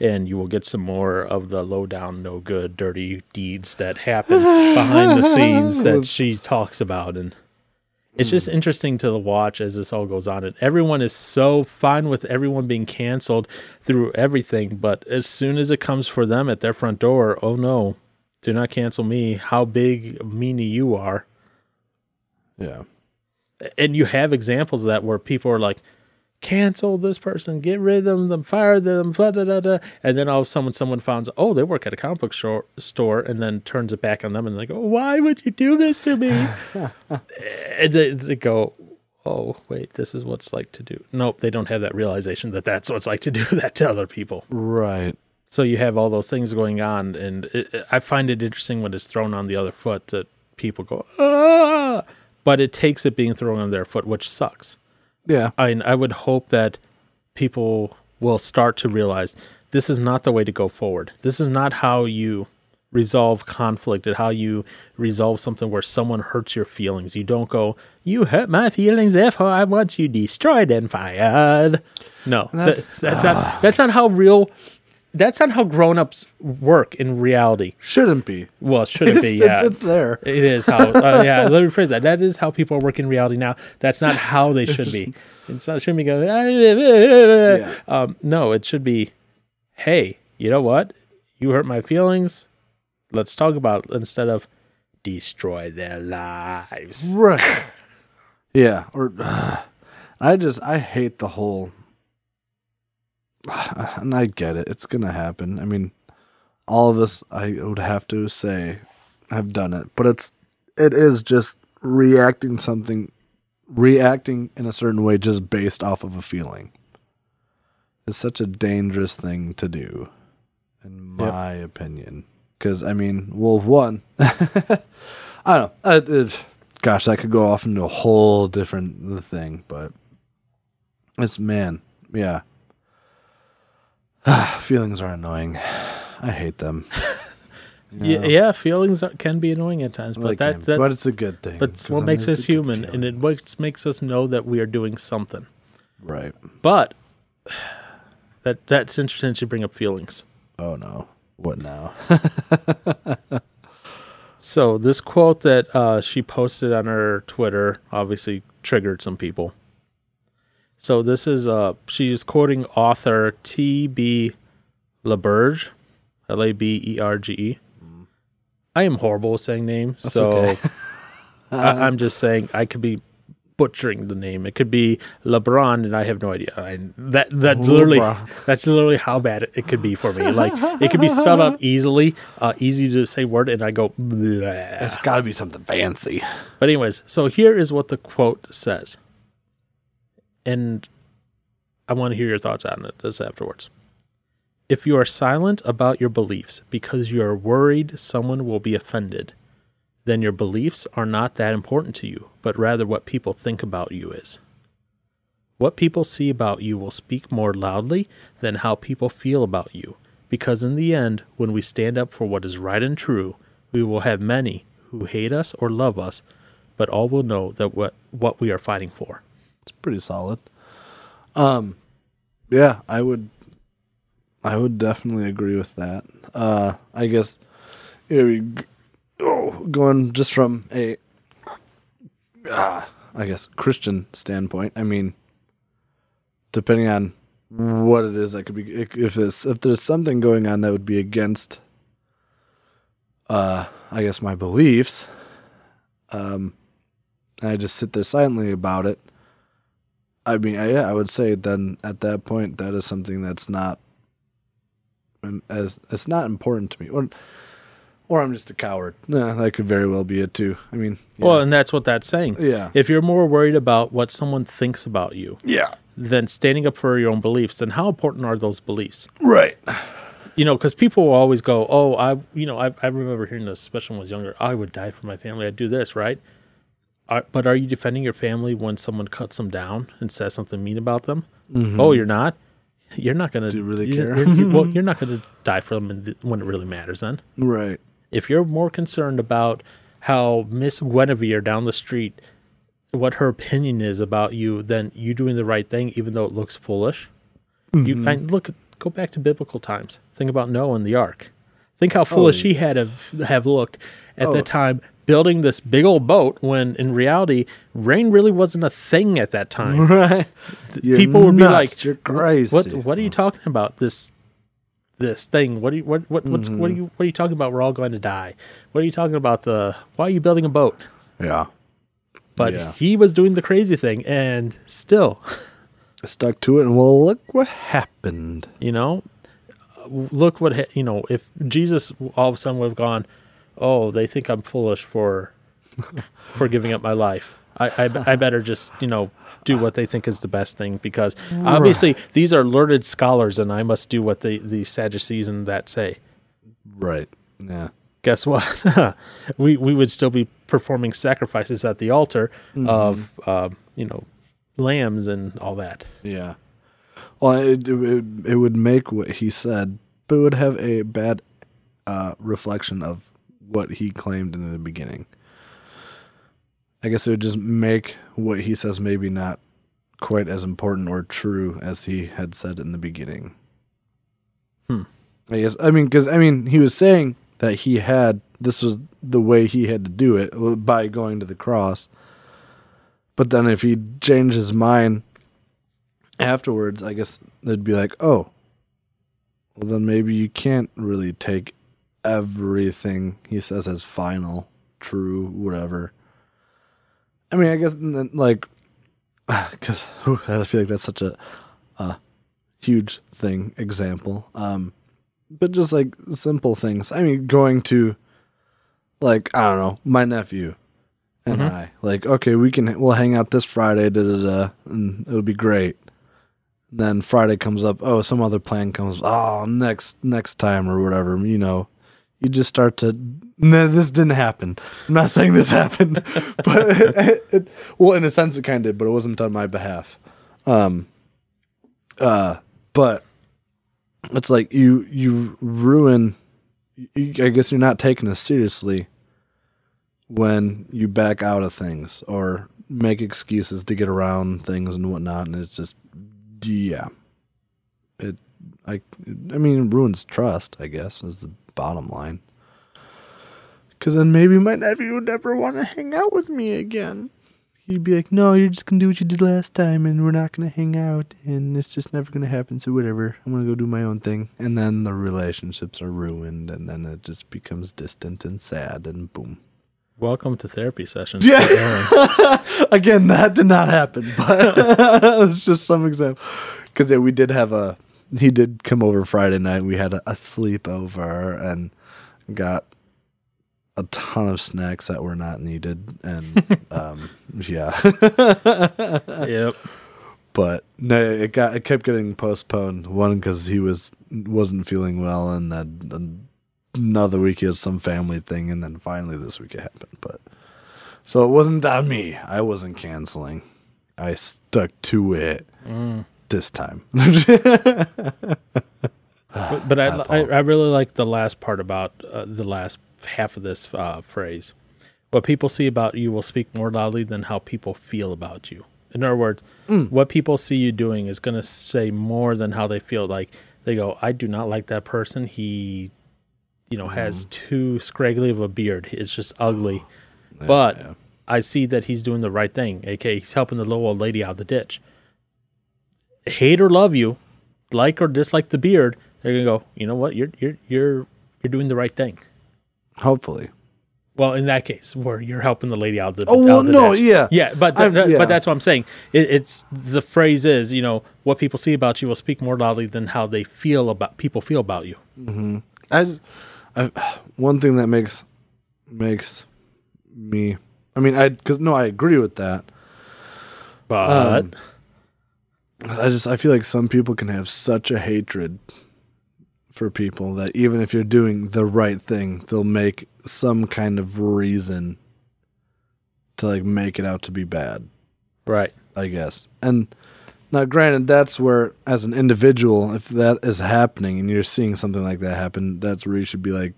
C: And you will get some more of the low down, no good, dirty deeds that happen behind the scenes that she talks about. And it's just interesting to watch as this all goes on. And everyone is so fine with everyone being canceled through everything. But as soon as it comes for them at their front door, oh no, do not cancel me. How big meanie you are
B: Yeah.
C: and you have examples of that where people are like, cancel this person, get rid of them, fire them, blah, da, da, da. and then all of a sudden someone finds, oh, they work at a comic book store, store, and then turns it back on them, and they go, why would you do this to me? and they, they go, oh, wait, this is what's like to do. Nope, they don't have that realization that that's what it's like to do that to other people.
B: Right.
C: So you have all those things going on, and it, I find it interesting when it's thrown on the other foot that people go, ah, but it takes it being thrown on their foot, which sucks.
B: Yeah.
C: I I would hope that people will start to realize this is not the way to go forward. This is not how you resolve conflict and how you resolve something where someone hurts your feelings. You don't go, you hurt my feelings, therefore I want you destroyed and fired. No,
B: That's-
C: that's that's not that's not how real. That's not how grown-ups work in reality.
B: Shouldn't be.
C: Well, it shouldn't be. Yeah,
B: it's there.
C: It is how. Uh, yeah, let me rephrase that. That is how people work in reality now. That's not how they should be. It's not shouldn't be going.
B: Yeah.
C: Um, no, it should be. Hey, you know what? You hurt my feelings. Let's talk about it instead of destroy their lives.
B: Right. Yeah. Or I just I hate the whole and I get it. It's gonna happen. I mean, all of us I would have to say have done it. But it's it is just reacting something reacting in a certain way just based off of a feeling. It's such a dangerous thing to do, in
C: Yep.
B: my opinion. Because I mean, well, one, I don't know. It, it, gosh, that could go off into a whole different thing, but it's man, yeah. Feelings are annoying. I hate them.
C: Yeah, yeah, feelings are, can be annoying at times, but that, that
B: it's a good thing.
C: but what makes us human, and it what makes us know that we are doing something.
B: Right.
C: But that that's interesting to bring up feelings.
B: Oh no. What now?
C: So this quote that uh, she posted on her Twitter obviously triggered some people. So this is uh she's quoting author T. B. LaBerge, L A B E R G E. I am horrible with saying names, so
B: okay.
C: I, I'm just saying I could be butchering the name. It could be LeBron, and I have no idea. I, that that's literally
B: LeBron.
C: that's literally how bad it, it could be for me. Like it could be spelled out easily, uh, easy to say word, and I go. "Bleh."
B: it's got to be something fancy.
C: But anyways, so here is what the quote says, and I want to hear your thoughts on it this afterwards. If you are silent about your beliefs because you are worried someone will be offended, then your beliefs are not that important to you, but rather what people think about you is. What people see about you will speak more loudly than how people feel about you, because in the end, when we stand up for what is right and true, we will have many who hate us or love us, but all will know that what, what we are fighting for.
B: It's pretty solid. Um, yeah, I would, I would definitely agree with that. Uh, I guess, you know, oh, going just from a, ah, I guess Christian standpoint. I mean, depending on what it is, that could be if it's if there's something going on that would be against, uh, I guess my beliefs. Um, I just sit there silently about it. I mean, I, yeah, I would say then at that point that is something that's not um, as it's not important to me, or or I'm just a coward. Nah, that could very well be it too. I mean, yeah.
C: Well, and that's what that's saying.
B: yeah,
C: If you're more worried about what someone thinks about you
B: yeah,
C: than standing up for your own beliefs, then how important are those beliefs?
B: right,
C: you know, because people will always go, "Oh, I, you know, I, I remember hearing this, especially when I was younger. I would die for my family. I'd do this, right?" Are, but are you defending your family when someone cuts them down and says something mean about them? Mm-hmm. Oh, you're not. You're not gonna.
B: Do you really
C: you're-
B: care?
C: you're- you- well, you're not gonna die for them when it really matters. Then,
B: right,
C: if you're more concerned about how Miss Guinevere down the street, what her opinion is about you, than you doing the right thing, even though it looks foolish. You mm-hmm. I, look, go back to biblical times. Think about Noah and the ark. Think how foolish oh. he had have, have looked at the
B: Oh.
C: time building this big old boat when in reality rain really wasn't a thing at that time.
B: right. You're
C: People would be like,
B: "You're crazy."
C: What what are you talking about? This this thing. What are you what what what's what are mm-hmm. you what are you talking about? We're all going to die. What are you talking about? The why are you building a boat?
B: Yeah,
C: But
B: Yeah.
C: he was doing the crazy thing, and still,
B: stuck to it, and well, look what happened.
C: you know, look what ha- you know. If Jesus all of a sudden would have gone, oh, they think I'm foolish for for giving up my life. I, I I better just you know do what they think is the best thing because obviously these are learned scholars, and I must do what the the Sadducees and that say.
B: Right. Yeah.
C: guess what? we we would still be performing sacrifices at the altar of um, you know lambs and all that.
B: Yeah. Well, it, it it would make what he said, but it would have a bad uh, reflection of what he claimed in the beginning. I guess it would just make what he says maybe not quite as important or true as he had said in the beginning.
C: Hmm.
B: I guess I mean because I mean he was saying that he had this was the way he had to do it by going to the cross. But then if he changed his mind afterwards, I guess they'd be like, oh, well, then maybe you can't really take everything he says as final, true, whatever. I mean, I guess, like, because I feel like that's such a, a huge thing, example. Um, but just like simple things. I mean, going to, like, I don't know, my nephew and
C: Mhm.
B: I, like, okay, we can, we'll hang out this Friday, da da da, and it'll be great then Friday comes up, oh, some other plan comes, oh, next next time or whatever, you know. You just start to no, this didn't happen. I'm not saying this happened, but it, it, well, in a sense, it kind of did, but it wasn't on my behalf. Um, uh, but it's like you you ruin. You, I guess you're not taking us seriously when you back out of things or make excuses to get around things and whatnot, and it's just yeah, it I I mean it ruins trust. I guess is the bottom line. Because then maybe my nephew would never want to hang out with me again. He'd be like, "No, you're just gonna do what you did last time, and we're not gonna hang out, and it's just never gonna happen. So whatever, I'm gonna go do my own thing." And then the relationships are ruined, and then it just becomes distant and sad, and boom.
C: Welcome to therapy sessions.
B: Yeah. Again, that did not happen, but it's just some example. Because yeah, we did have a, he did come over Friday night. We had a, a sleepover and got a ton of snacks that were not needed, and um, yeah.
C: yep.
B: but no, it got it kept getting postponed. One because he was wasn't feeling well, and then another week he had some family thing, and then finally this week it happened. But so it wasn't on me. I wasn't canceling. I stuck to it this time.
C: But, but I, I, I really like the last part about uh, the last half of this uh, phrase. What people see about you will speak more loudly than how people feel about you. In other words,
B: Mm.
C: what people see you doing is going to say more than how they feel. Like they go, I do not like that person. He, you know, has
B: Mm.
C: too scraggly of a beard. It's just ugly. but
B: yeah.
C: I see that he's doing the right thing. aka he's helping the little old lady out of the ditch. Hate or love you, like or dislike the beard, they're gonna go. You know what? You're you're you're you're doing the right thing.
B: Hopefully.
C: Well, in that case, where you're helping the lady out of the
B: Oh
C: out
B: well,
C: the
B: no,
C: ditch.
B: yeah,
C: yeah, but th- th-
B: yeah.
C: but that's what I'm saying. It, it's the phrase is you know what people see about you will speak more loudly than how they feel about people feel about you.
B: I, just, I one thing that makes makes me. I mean, I because no, I agree with that.
C: But
B: Um, I just I feel like some people can have such a hatred for people that even if you're doing the right thing, they'll make some kind of reason to like make it out to be bad,
C: right,
B: I guess. And now granted that's where as an individual, if that is happening and you're seeing something like that happen, that's where you should be like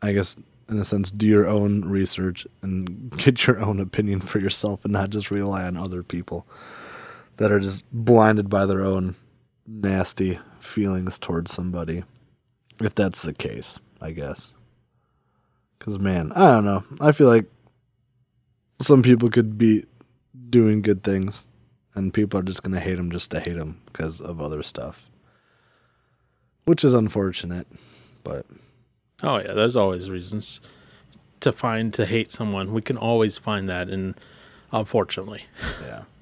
B: I guess in a sense do your own research and get your own opinion for yourself and not just rely on other people that are just blinded by their own nasty feelings towards somebody. If that's the case, I guess. Cuz man, I don't know. I feel like some people could be doing good things and people are just going to hate them just to hate them because of other stuff. Which is unfortunate, but
C: oh yeah, there's always reasons to find to hate someone. We can always find that, and unfortunately,
B: yeah.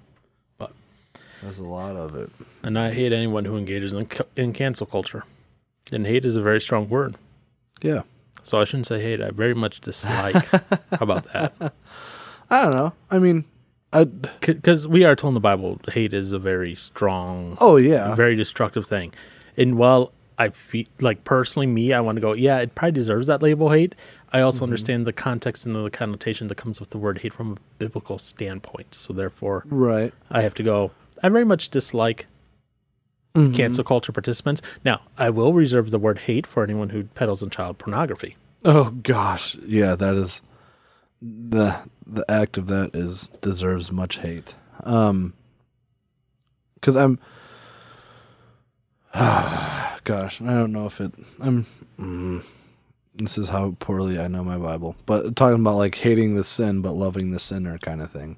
B: There's a lot of it.
C: and I hate anyone who engages in in cancel culture. And hate is a very strong word.
B: Yeah.
C: So I shouldn't say hate. I very much dislike. How about that?
B: I don't know. I mean, I
C: Because we are told in the Bible, hate is a very strong,
B: Oh yeah.
C: very destructive thing. And while I feel like personally, me, I want to go, yeah, it probably deserves that label hate. I also mm-hmm. understand the context and the connotation that comes with the word hate from a biblical standpoint. So therefore,
B: right.
C: I have to go. I very much dislike
B: Mm-hmm.
C: cancel culture participants. Now, I will reserve the word hate for anyone who peddles in child pornography.
B: Oh gosh, yeah, that is the the act of that is deserves much hate. Um, because I'm, ah, gosh, I don't know if it. I'm. Mm, this is how poorly I know my Bible, but talking about like hating the sin but loving the sinner kind of thing,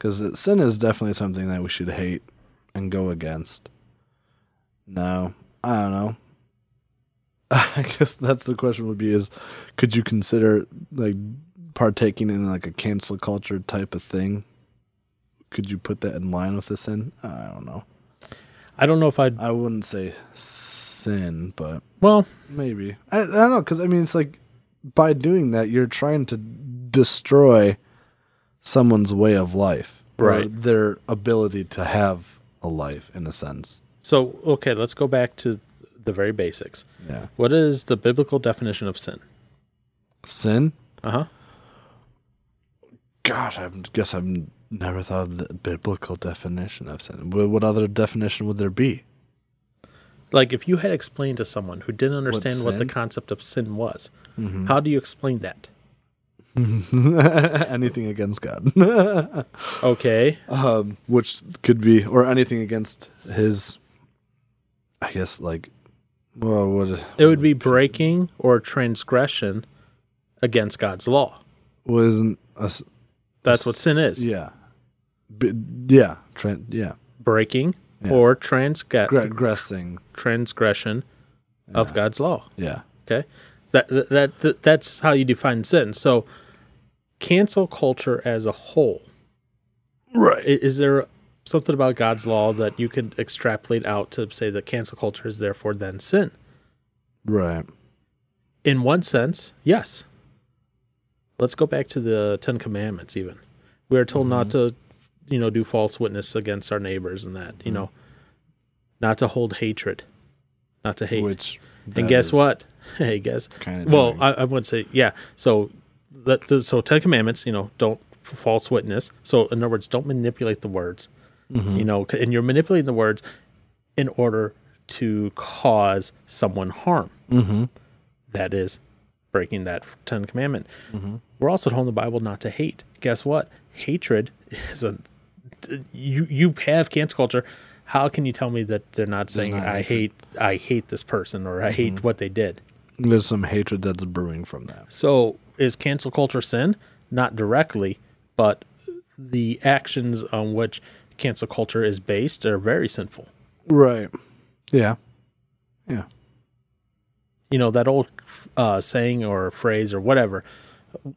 B: because sin is definitely something that we should hate and go against. No, I don't know. I guess that's the question would be is could you consider like partaking in like a cancel culture type of thing? Could you put that in line with the sin? I don't know.
C: I don't know if I'd.
B: I wouldn't say sin, but
C: Well,
B: maybe. I, I don't know cuz I mean it's like by doing that you're trying to destroy someone's way of life or
C: Right.
B: their ability to have a life in a sense.
C: so okay, let's go back to the very basics.
B: Yeah.
C: What is the biblical definition of sin?
B: Sin?
C: Uh huh.
B: Gosh, I guess I've never thought of the biblical definition of sin. What, what other definition would there be?
C: Like if you had explained to someone who didn't understand what, the concept of sin was,
B: Mhm.
C: how do you explain that?
B: anything against God,
C: Okay.
B: um, which could be, or anything against His. I guess like, well, what
C: It would be breaking or transgression against God's law.
B: wasn't
C: That's what sin is.
B: Yeah, B- yeah, tran yeah,
C: Breaking
B: Yeah.
C: or transga-
B: Regressing.
C: transgression of God's law.
B: Yeah,
C: Okay, that, that that that's how you define sin. So, cancel culture as a whole.
B: right.
C: Is there something about God's law that you could extrapolate out to say that cancel culture is therefore then sin?
B: right.
C: In one sense, yes. Let's go back to the Ten Commandments. Even we are told not mm-hmm. to, you know, do false witness against our neighbors and that, you mm. know, not to hold hatred, not to hate.
B: Which
C: and guess what? Hey, guess.
B: Kinda
C: well. I, I would say, yeah. So, that the, so Ten Commandments, you know, don't false witness. So, in other words, don't manipulate the words.
B: Mm-hmm.
C: You know, and you're manipulating the words in order to cause someone harm.
B: Mm-hmm.
C: That is breaking that Ten Commandment.
B: Mm-hmm.
C: We're also told in the Bible not to hate. Guess what? Hatred is a you you have cancel culture. How can you tell me that they're not saying
B: not
C: I hate I hate this person or I
B: Mm-hmm.
C: hate what they did?
B: There's some hatred that's brewing from that.
C: So is cancel culture sin? Not directly, but the actions on which cancel culture is based are very sinful.
B: Right. Yeah. Yeah.
C: You know that old uh, saying or phrase or whatever,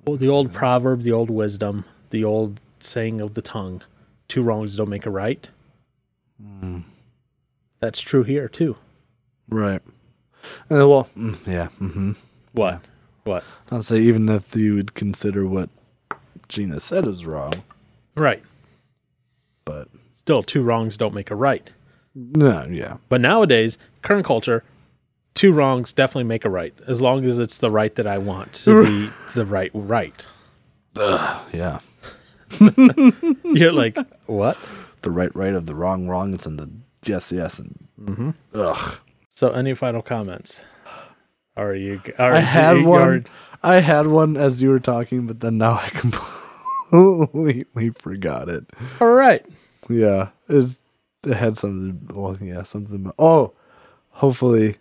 C: the old proverb, the old wisdom, the old saying of the tongue: two wrongs don't make a right. That's true here too.
B: Right. Uh, well, mm, yeah. Mm-hmm.
C: What? What?
B: I'll say even if you would consider what Gina said is wrong,
C: Right.
B: but
C: Still, two wrongs don't make a right.
B: no, yeah,
C: But nowadays, current culture, two wrongs definitely make a right, as long as it's the right that I want to be the right right.
B: Ugh, yeah.
C: You're like, what?
B: The right, right of the wrong, wrongs, and the yes, yes, and
C: Mm-hmm.
B: ugh.
C: So, any final comments? Are you? Are,
B: I had
C: you-
B: one.
C: are-
B: I had one as you were talking, but then now I completely forgot it.
C: all right.
B: Yeah, it's, it had something. Well, yeah, something. Oh, hopefully,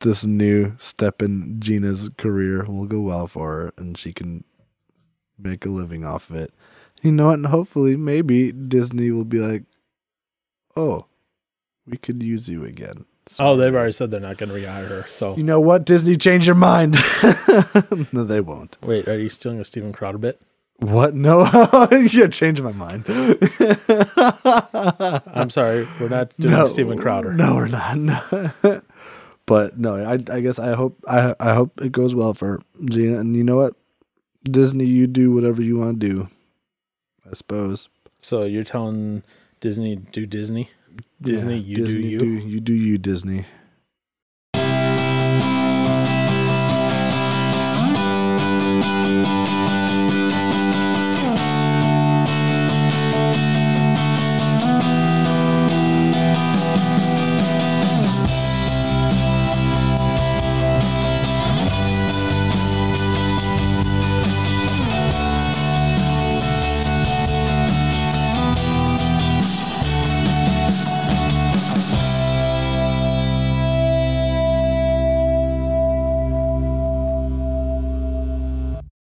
B: this new step in Gina's career will go well for her, and she can make a living off of it. You know what? And hopefully, maybe Disney will be like, "Oh, we could use you again."
C: Oh, they've already said they're not going to rehire her. So,
B: You know what? Disney, change your mind. no, they won't.
C: wait, are you stealing a Steven Crowder bit?
B: What? No, yeah, change my mind.
C: I'm sorry, we're not doing Steven Crowder.
B: No, we're not. No. but no, I I guess I hope I I hope it goes well for Gina. And you know what, Disney, you do whatever you want to do. I suppose
C: So you're telling Disney do Disney? Disney,
B: Yeah,
C: you do you.
B: you do you Disney.